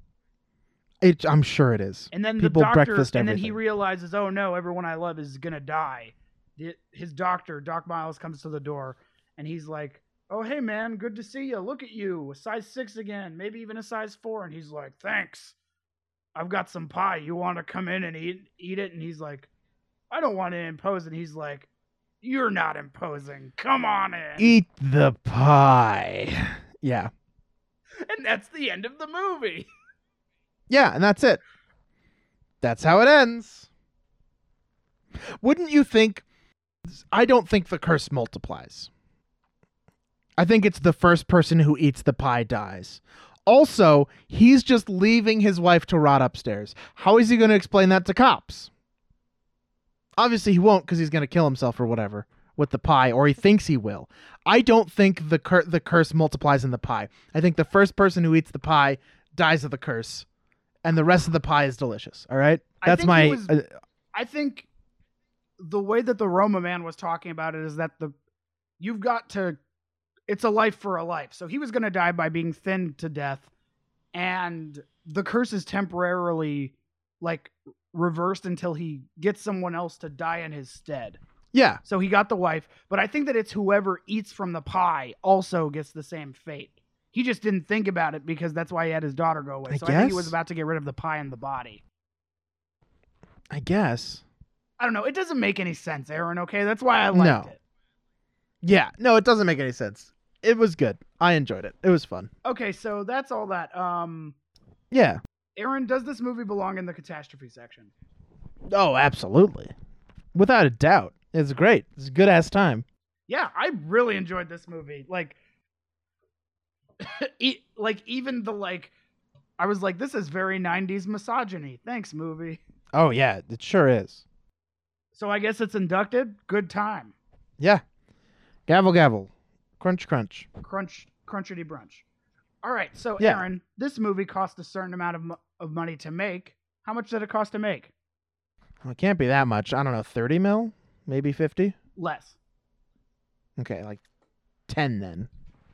It, I'm sure it is. And then People the doctor, breakfast and then he realizes, oh no, everyone I love is gonna die. The- His doctor, Doc Miles, comes to the door, and he's like, "Oh hey man, good to see you. Look at you, a size six again, maybe even a size four. And he's like, "Thanks. I've got some pie. You want to come in and eat eat it?" And he's like, "I don't want to impose." And he's like, "You're not imposing. Come on in." Eat the pie. Yeah. And that's the end of the movie. Yeah, and that's it. That's how it ends. Wouldn't you think? I don't think the curse multiplies. I think it's the first person who eats the pie dies. Also, he's just leaving his wife to rot upstairs. How is he going to explain that to cops? Obviously, he won't because he's going to kill himself or whatever with the pie, or he thinks he will. I don't think the cur- the curse multiplies in the pie. I think the first person who eats the pie dies of the curse, and the rest of the pie is delicious. All right, that's think my. was- uh, I think the way that the Roma man was talking about it is that the you've got to it's a life for a life. So he was going to die by being thinned to death and the curse is temporarily like reversed until he gets someone else to die in his stead. yeah, So he got the wife, but I think that it's whoever eats from the pie also gets the same fate. He just didn't think about it because that's why he had his daughter go away. I so I think he was about to get rid of the pie and the body. I guess. I don't know. It doesn't make any sense, Aaron. Okay, that's why I liked No. it. Yeah, no, it doesn't make any sense. It was good. I enjoyed it. It was fun. Okay, so that's all that. Um, Yeah. Aaron, does this movie belong in the catastrophe section? Oh, absolutely. Without a doubt. It's great. It's a good ass time. Yeah, I really enjoyed this movie. Like, e- like even the like, I was like, this is very '90s misogyny. Thanks, movie. Oh yeah, it sure is. So I guess it's inducted. Good time. Yeah. Gavel gavel. Crunch crunch. Crunch, crunchity brunch. All right, so Yeah. Aaron, this movie cost a certain amount of, mo- of money to make. How much did it cost to make? Well, it can't be that much. I don't know, 30 mil? Maybe 50? Less. Okay, like 10 then.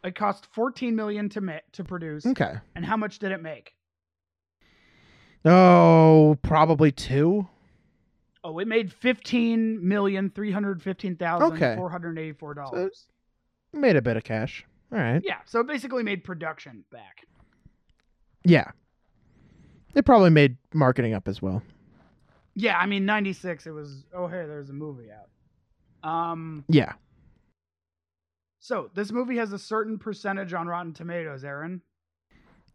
It cost 14 million to ma- to produce. Okay. And how much did it make? Oh, probably 2. Oh, it made fifteen million three hundred fifteen thousand Okay. four hundred eighty-four dollars. Made a bit of cash. All right. Yeah, so it basically made production back. Yeah. It probably made marketing up as well. Yeah, I mean '96. It was oh hey, there's a movie out. Um, Yeah. so this movie has a certain percentage on Rotten Tomatoes. Aaron,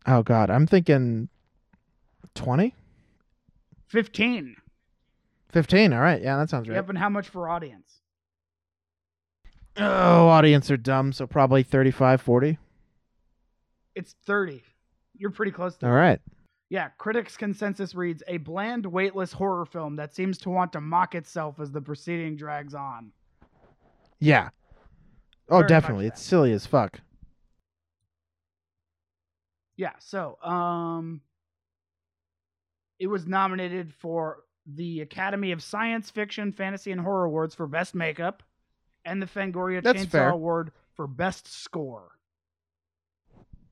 Oh god, I'm thinking 20? fifteen. 15. All right. Yeah, that sounds right. Yep, and how much for audience? Oh, audience are dumb, so probably 35, 40. It's thirty. You're pretty close to. All it. right. Yeah, critics' consensus reads a bland, weightless horror film that seems to want to mock itself as the proceeding drags on. Yeah. Oh, Very definitely. It's silly as fuck. Yeah, so um it was nominated for the Academy of Science Fiction, Fantasy, and Horror Awards for Best Makeup and the Fangoria That's Chainsaw fair. Award for Best Score.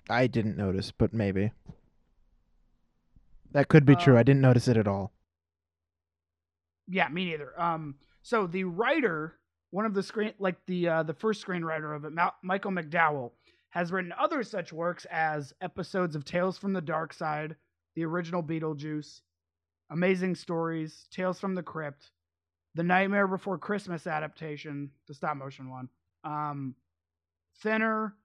I didn't notice, but maybe. That could be true. Uh, I didn't notice it at all. Yeah, me neither. Um, so the writer, one of the screen, like the uh, the first screenwriter of it, Ma- Michael McDowell, has written other such works as episodes of Tales from the Dark Side, the original Beetlejuice, Amazing Stories, Tales from the Crypt, the Nightmare Before Christmas adaptation, the stop motion one, um, Thinner,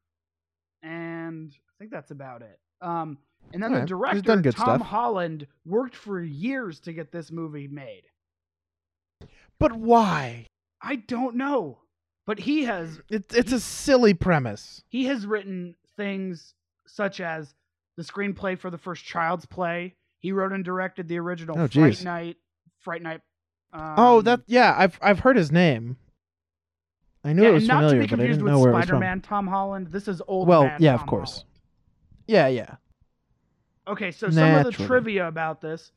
and I think that's about it. Um, and then Alright, the director, Tom stuff. Holland, worked for years to get this movie made. But why? I don't know, but he has It's it's a silly premise. he has written things such as the screenplay for the first Child's Play. He wrote and directed the original Oh, Fright jeez. Night. Fright Night. Um, oh, that yeah, I've I've heard his name. I knew yeah, it was not to familiar, be but I confused didn't with know where it was from. Spider-Man Tom Holland. This is old. Well, yeah, of course. Holland. Yeah, yeah. Okay, so some of the trivia about this.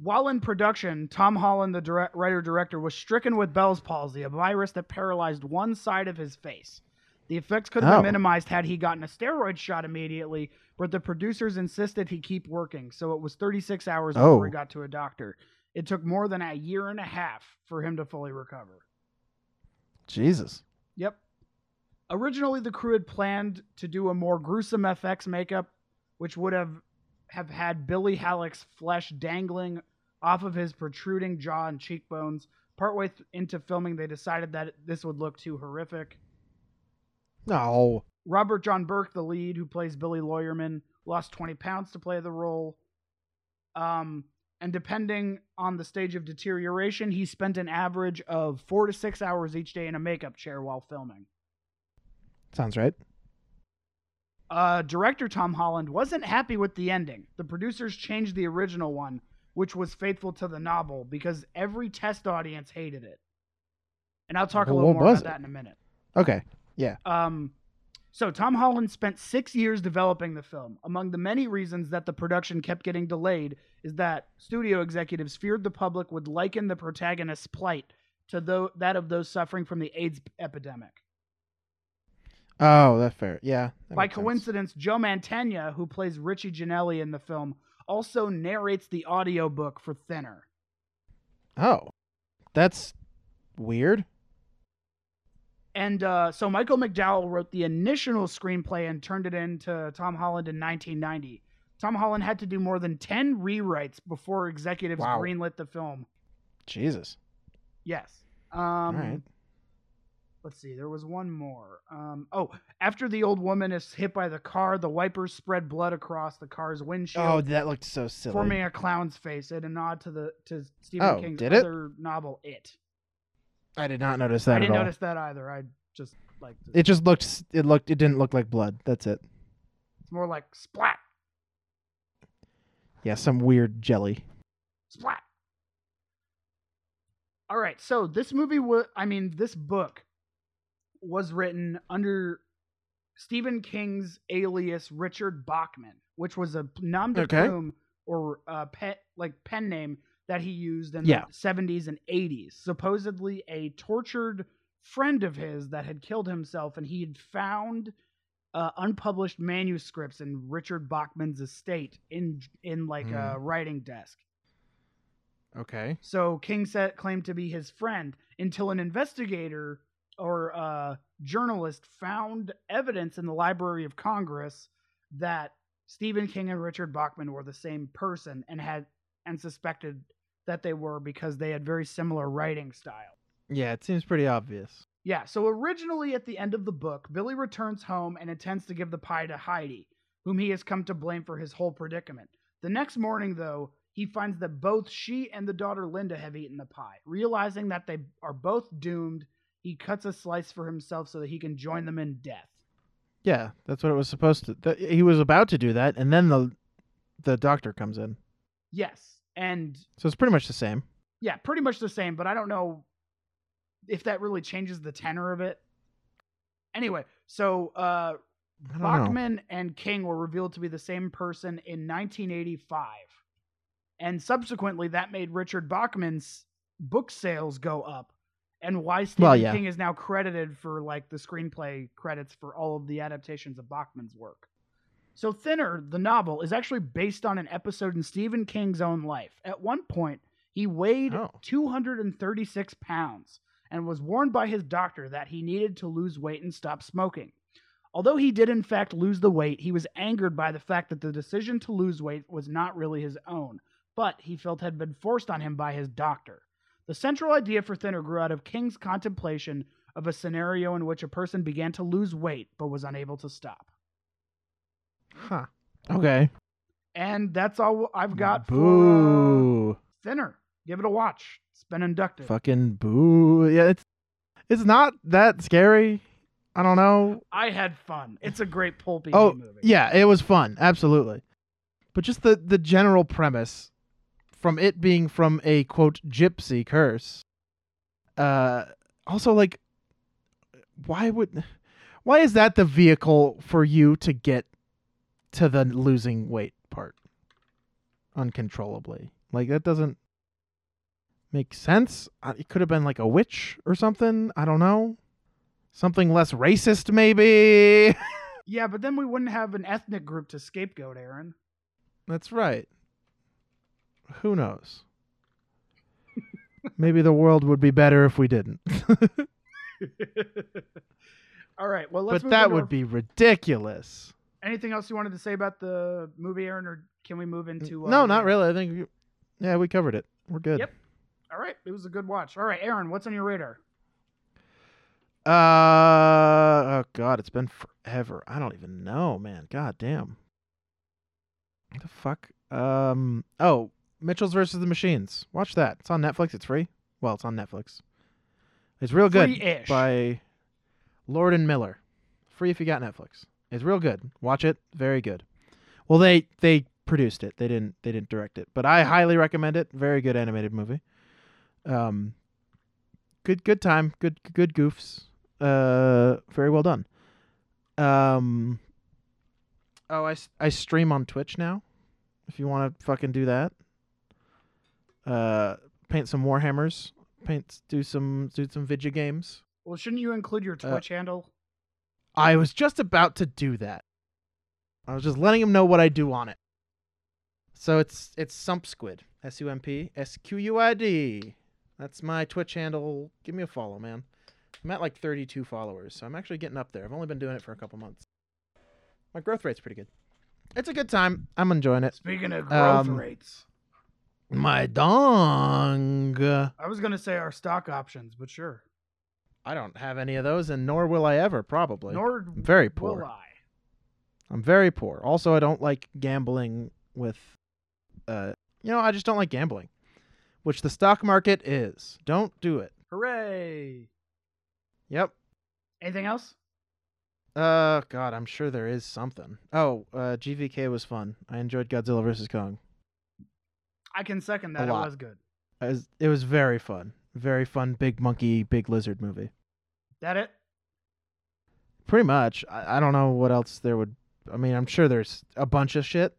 While in production, Tom Holland, the direct, writer director, was stricken with Bell's palsy, a virus that paralyzed one side of his face. The effects could have Oh. been minimized had he gotten a steroid shot immediately, but the producers insisted he keep working, so it was 36 hours before Oh. he got to a doctor. It took more than a year and a half for him to fully recover. Jesus. Yep. Originally, the crew had planned to do a more gruesome FX makeup, which would have have had Billy Halleck's flesh dangling off of his protruding jaw and cheekbones. Partway th- into filming, they decided that this would look too horrific. No. Robert John Burke, the lead, who plays Billy Lawyerman, lost 20 pounds to play the role. Um, and depending on the stage of deterioration, he spent an average of four to six hours each day in a makeup chair while filming. Sounds right. Uh, director Tom Holland wasn't happy with the ending. The producers changed the original one, which was faithful to the novel, because every test audience hated it. And I'll talk a little more about it? that in a minute. Okay. Yeah. Um, so Tom Holland spent six years developing the film. Among the many reasons that the production kept getting delayed is that studio executives feared the public would liken the protagonist's plight to tho- that of those suffering from the AIDS epidemic. Oh, that's fair. Yeah. that By makes sense. coincidence, Joe Mantegna, who plays Richie Ginelli in the film, also narrates the audiobook for Thinner. Oh. That's weird. And uh, so Michael McDowell wrote the initial screenplay and turned it in to Tom Holland in 1990. Tom Holland had to do more than 10 rewrites before executives Wow. greenlit the film. Jesus. Yes. Um, All right. Let's see. There was one more. Um, oh, after the old woman is hit by the car, the wipers spread blood across the car's windshield. Oh, that looked so silly. forming a clown's face and a nod to the to Stephen Oh, King's did it? other novel, It. I did not notice that I didn't notice that either. I just like It just looked. It looked. It didn't look like blood. That's it. it's more like splat, Yeah, some weird jelly. splat. All right, so this movie was, I mean, this book was written under Stephen King's alias Richard Bachman, which was a nom de Okay. plume or uh, pet like pen name that he used in Yeah. the 70s and 80s. Supposedly a tortured friend of his that had killed himself, and he had found uh, unpublished manuscripts in Richard Bachman's estate in in like a writing desk. Okay. So King said claimed to be his friend until an investigator or uh, journalist found evidence in the Library of Congress that Stephen King and Richard Bachman were the same person and had and suspected that they were because they had very similar writing style. Yeah, it seems pretty obvious. Yeah, so originally at the end of the book, Billy returns home and intends to give the pie to Heidi, whom he has come to blame for his whole predicament. The next morning, though, he finds that both she and the daughter Linda have eaten the pie. Realizing that they are both doomed, he cuts a slice for himself so that he can join them in death. Yeah, that's what it was supposed to. Th- he was about to do that, and then the the doctor comes in. Yes, and So it's pretty much the same. yeah, pretty much the same, but I don't know if that really changes the tenor of it. Anyway, so uh don't know. Bachman and King were revealed to be the same person in 1985. And subsequently, that made Richard Bachman's book sales go up. And why Stephen Well, yeah. King is now credited for like the screenplay credits for all of the adaptations of Bachman's work. So Thinner, the novel, is actually based on an episode in Stephen King's own life. At one point, he weighed Oh. 236 pounds and was warned by his doctor that he needed to lose weight and stop smoking. Although he did in fact lose the weight, he was angered by the fact that the decision to lose weight was not really his own, but he felt had been forced on him by his doctor. The central idea for Thinner grew out of King's contemplation of a scenario in which a person began to lose weight but was unable to stop. Huh. Okay. And that's all I've got for uh, boo. Thinner. Give it a watch. It's been inducted. Fucking boo. Yeah, it's it's not that scary. I don't know. I had fun. It's a great pulpy Oh, movie. yeah, it was fun, absolutely. But just the the general premise from it being from a quote gypsy curse. Uh also like why would why is that the vehicle for you to get to the losing weight part uncontrollably? Like that doesn't make sense. Uh, It could have been like a witch or something. I don't know. Something less racist maybe. Yeah, but then we wouldn't have an ethnic group to scapegoat, Aaron. That's right. Who knows? Maybe the world would be better if we didn't. All right. Well, let's but that would our- be ridiculous. Anything else you wanted to say about the movie, Aaron, or can we move into? Uh, no, not really. I think you- yeah, we covered it. We're good. Yep. All right, it was a good watch. All right, Aaron, what's on your radar? Uh oh god, it's been forever. I don't even know, man. God damn. What the fuck? Um oh, Mitchells versus the Machines. Watch that. It's on Netflix. It's free. Well, it's on Netflix. It's real good Free-ish. by Lord and Miller. Free if you got Netflix. It's real good. Watch it. Very good. Well, they they produced it. They didn't they didn't direct it, but I highly recommend it. Very good animated movie. Um good good time. Good good goofs. Uh very well done. Um Oh, I, I stream on Twitch now. If you want to fucking do that. Uh paint some warhammers, paint do some do some video games. Well, shouldn't you include your Uh, Twitch handle? I was just about to do that. I was just letting him know what I do on it. So it's it's Sump Squid. S U M P S Q U I D. That's my Twitch handle. Give me a follow, man. I'm at like 32 followers, so I'm actually getting up there. I've only been doing it for a couple months. My growth rate's pretty good. It's a good time. I'm enjoying it. Speaking of growth um, rates, My dong. I was gonna say our stock options, but sure. I don't have any of those, and nor will I ever, probably. Nor I'm very will poor. I. I'm very poor. Also, I don't like gambling with, uh, you know, I just don't like gambling, which the stock market is. Don't do it. Hooray! Yep. Anything else? Uh, God, I'm sure there is something. Oh, uh, GVK was fun. I enjoyed Godzilla vs Kong. I can second that. It was good. It was, it was very fun. Very fun, big monkey, big lizard movie. That it? Pretty much. I, I don't know what else there would. I mean, I'm sure there's a bunch of shit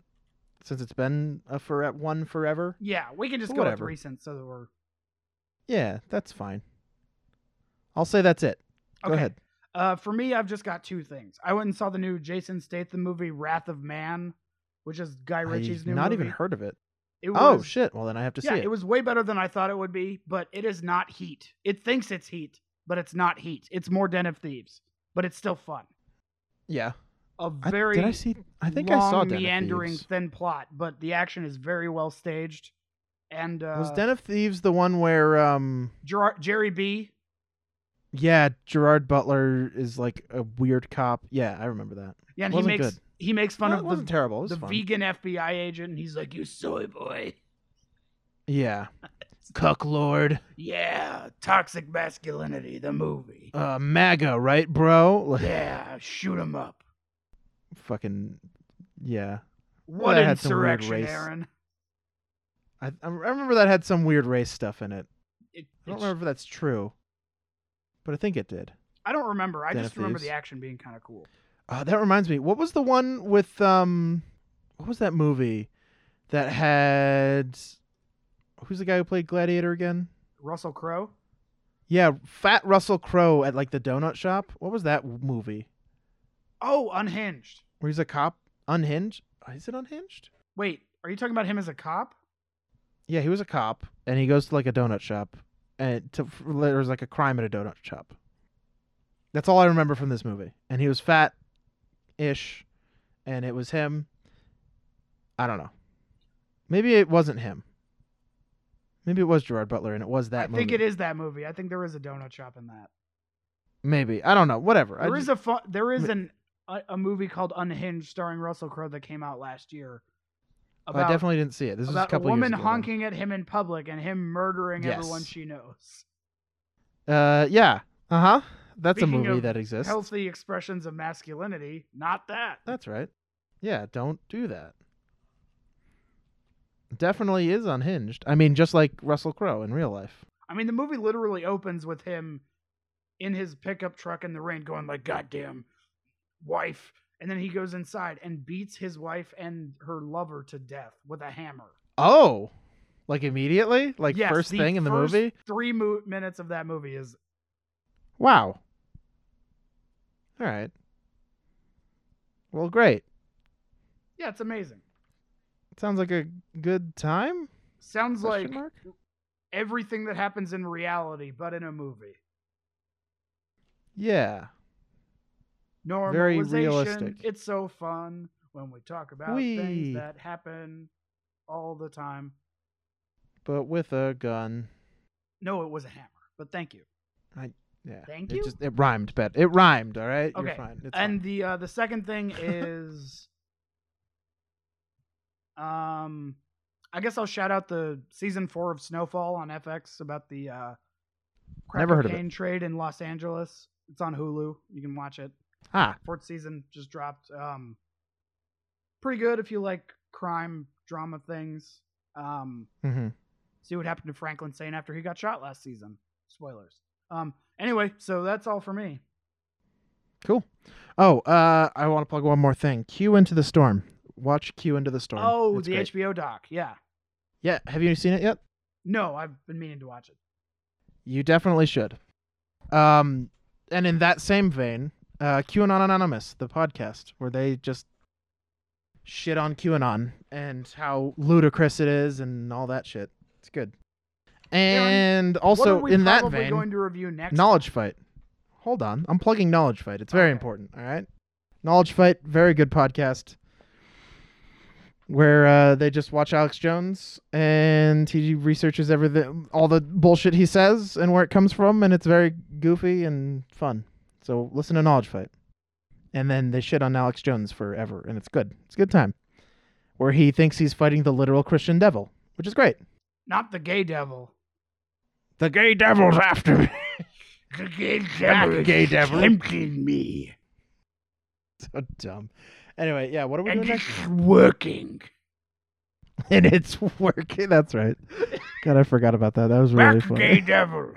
since it's been a for one forever. Yeah, we can just go Whatever. with recent so that we're Yeah, that's fine. I'll say that's it. Go Okay. ahead. Uh, for me, I've just got two things. I went and saw the new Jason Statham movie, Wrath of Man, which is Guy Ritchie's I've new not movie. even heard of it. It oh shit! Well, then I have to yeah, see it. it was way better than I thought it would be, but it is not Heat. It thinks it's Heat, but it's not Heat. It's more Den of Thieves, but it's still fun. yeah. A very did I see? I think long, I saw Den meandering, thin plot, but the action is very well staged. And uh, was Den of Thieves the one where um Gerard, Jerry B. yeah Gerard Butler is like a weird cop? Yeah, I remember that. Yeah, and he makes good. He makes fun Well, of the, terrible. It was the fun. vegan FBI agent, and he's like, "You soy boy." Yeah. Cuck Lord. Yeah, toxic masculinity, the movie. Uh, MAGA, right, bro? Yeah, shoot him up. Fucking yeah. What that had some weird insurrection, race. Aaron? I I remember that had some weird race stuff in it. It, I don't remember if that's true, but I think it did. I don't remember. I just remember Thieves. the action being kind of cool. Uh, that reminds me. What was the one with um? What was that movie that had? Who's the guy who played Gladiator again? Russell Crowe. Yeah, Fat Russell Crowe at like the donut shop. What was that movie? Oh, Unhinged. Where he's a cop? Unhinged? Uh, Is it Unhinged? Wait, are you talking about him as a cop? Yeah, he was a cop, and he goes to like a donut shop, and to, there was like a crime at a donut shop. That's all I remember from this movie. And he was fat, ish, and it was him. I don't know. Maybe it wasn't him. Maybe it was Gerard Butler, and it was that I movie. think it is that movie. I think there is a donut shop in that. Maybe I don't know. Whatever. There I is just- a fu- there is an a, a movie called Unhinged starring Russell Crowe that came out last year. I definitely didn't see it. This was a about a woman years ago. honking at him in public and him murdering everyone she knows. Uh, yeah. Uh huh. That's Speaking a movie that exists. Healthy expressions of masculinity, not that. That's right. Yeah, don't do that. Definitely is unhinged. I mean, just like Russell Crowe in real life. I mean, the movie literally opens with him in his pickup truck in the rain, going like, "Goddamn, wife!" And then he goes inside and beats his wife and her lover to death with a hammer. Oh, like immediately, like Yes, first thing in the movie. Three mo- minutes of that movie is Wow. All right. Well, great. yeah, it's amazing. Sounds like a good time. Sounds Question like mark? everything that happens in reality, but in a movie. Yeah. Normalization. Very realistic. It's so fun when we talk about things that happen all the time. But with a gun. No, it was a hammer, but thank you. Yeah. Thank it you. Just it rhymed, but it rhymed. All right. Okay, You're fine. It's and fine. the uh, the second thing is, um, I guess I'll shout out the season four of Snowfall on FX about the uh, crack Never heard of it. trade in Los Angeles. It's on Hulu. You can watch it. ah. Fourth season just dropped. Um, pretty good if you like crime drama things. Um, Mm-hmm. see what happened to Franklin Saint after he got shot last season. Spoilers. Um, anyway, so that's all for me. Cool. Oh, uh, I want to plug one more thing. Q into the storm. Watch Q into the storm. Oh, It's the great. HBO doc. Yeah. Yeah. Have you seen it yet? No, I've been meaning to watch it. You definitely should. Um, and in that same vein, uh, QAnon Anonymous, the podcast, where they just shit on QAnon and how ludicrous it is and all that shit. It's good. And what also in that vein, going to review next? Knowledge Fight. Hold on, I'm plugging Knowledge Fight. It's very Okay. important. All right, Knowledge Fight, very good podcast. Where uh, they just watch Alex Jones and he researches everything, all the bullshit he says and where it comes from, and it's very goofy and fun. So listen to Knowledge Fight, and then they shit on Alex Jones forever, and it's good. It's a good time. Where he thinks he's fighting the literal Christian devil, which is great. Not the gay devil. The gay devil's after me. The gay devil gay is devil. tempting me, so dumb. Anyway, yeah, what are we doing next? And it's working. And it's working. That's right. God, I forgot about that. That was really funny. Gay devil.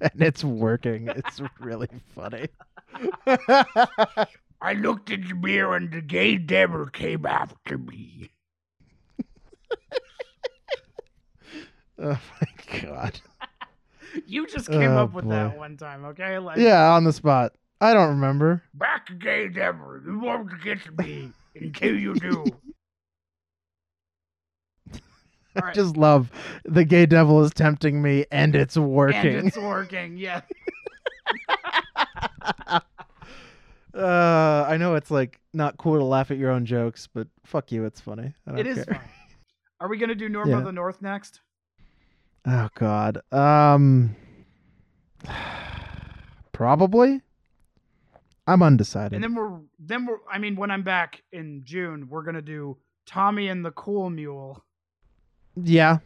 And it's working. It's really funny. I looked in the mirror and the gay devil came after me. oh my god. You just came Oh, up with that one time, okay? Like, Yeah, on the spot. I don't remember. back gay devil, you won't get me And until you do. I right. just love the gay devil is tempting me and it's working. And it's working, yeah. uh, I know it's like not cool to laugh at your own jokes, but fuck you, it's funny. It is care. fun. Are we gonna do Norm Yeah. of the North next? Oh god. Um probably. I'm undecided. And then we're then we're I mean when I'm back in June, we're gonna do Tommy and the Cool Mule. yeah,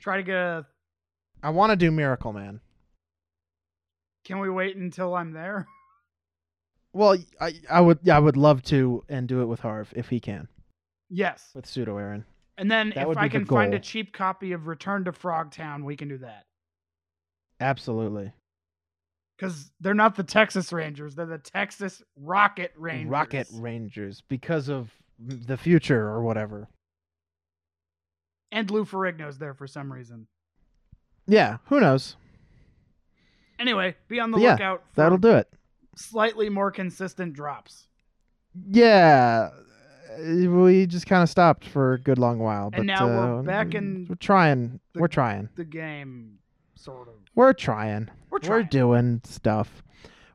Try to get a I want to do Miracle Man. can we wait until I'm there? Well, I I would I would love to and do it with Harv if he can Yes. with pseudo Aaron. And then That if I can find a cheap copy of Return to Frogtown, we can do that. Absolutely. Because they're not the Texas Rangers; they're the Texas Rocket Rangers. Rocket Rangers because of the future or whatever. and Lou Ferrigno's there for some reason. Yeah, who knows? Anyway, be on the yeah, lookout for That'll do it. slightly more consistent drops. Yeah, we just kind of stopped for a good long while. But And now we're uh, back in We're trying. the- we're trying. The game, sort of. We're trying. We're trying. We're doing stuff.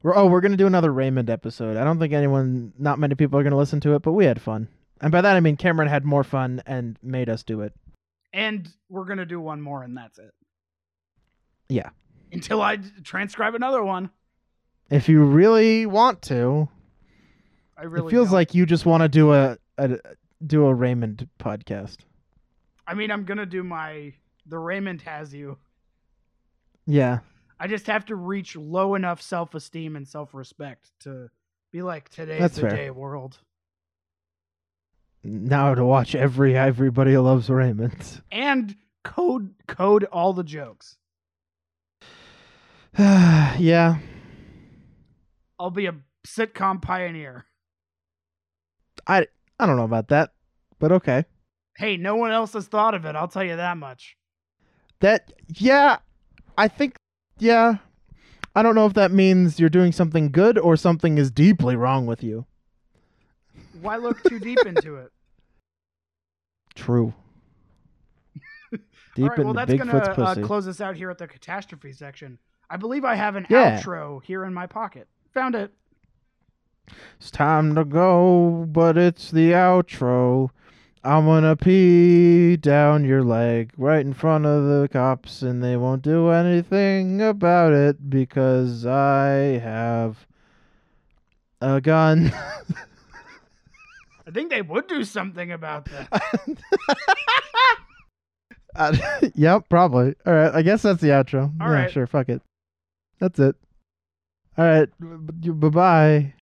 We're oh, we're gonna do another Raymond episode. I don't think anyone, not many people are gonna listen to it, but we had fun. And by that I mean Cameron had more fun and made us do it. and we're gonna do one more, and that's it. Yeah. Until I transcribe another one. If you really want to, I really it feels don't. like you just want to do a, a do a Raymond podcast. I mean, I'm gonna do my. The Raymond has you. Yeah. I just have to reach low enough self esteem and self respect to be like today's That's the fair. day world. Now to watch every everybody loves Raymond. And code code all the jokes. yeah. I'll be a sitcom pioneer. I I don't know about that, but okay. Hey, no one else has thought of it, I'll tell you that much. That yeah, I think yeah. I don't know if that means you're doing something good or something is deeply wrong with you. Why look too deep into it? True. All Deep right, in well, that's gonna uh, close us out here at the catastrophe section. I believe I have an Yeah. outro here in my pocket. Found it. It's time to go, but it's the outro. I'm gonna pee down your leg right in front of the cops, and they won't do anything about it because I have a gun. I think they would do something about that. Uh, yep, probably. All right, I guess that's the outro. All yeah, right. sure. Fuck it. That's it. All right. Bye bye.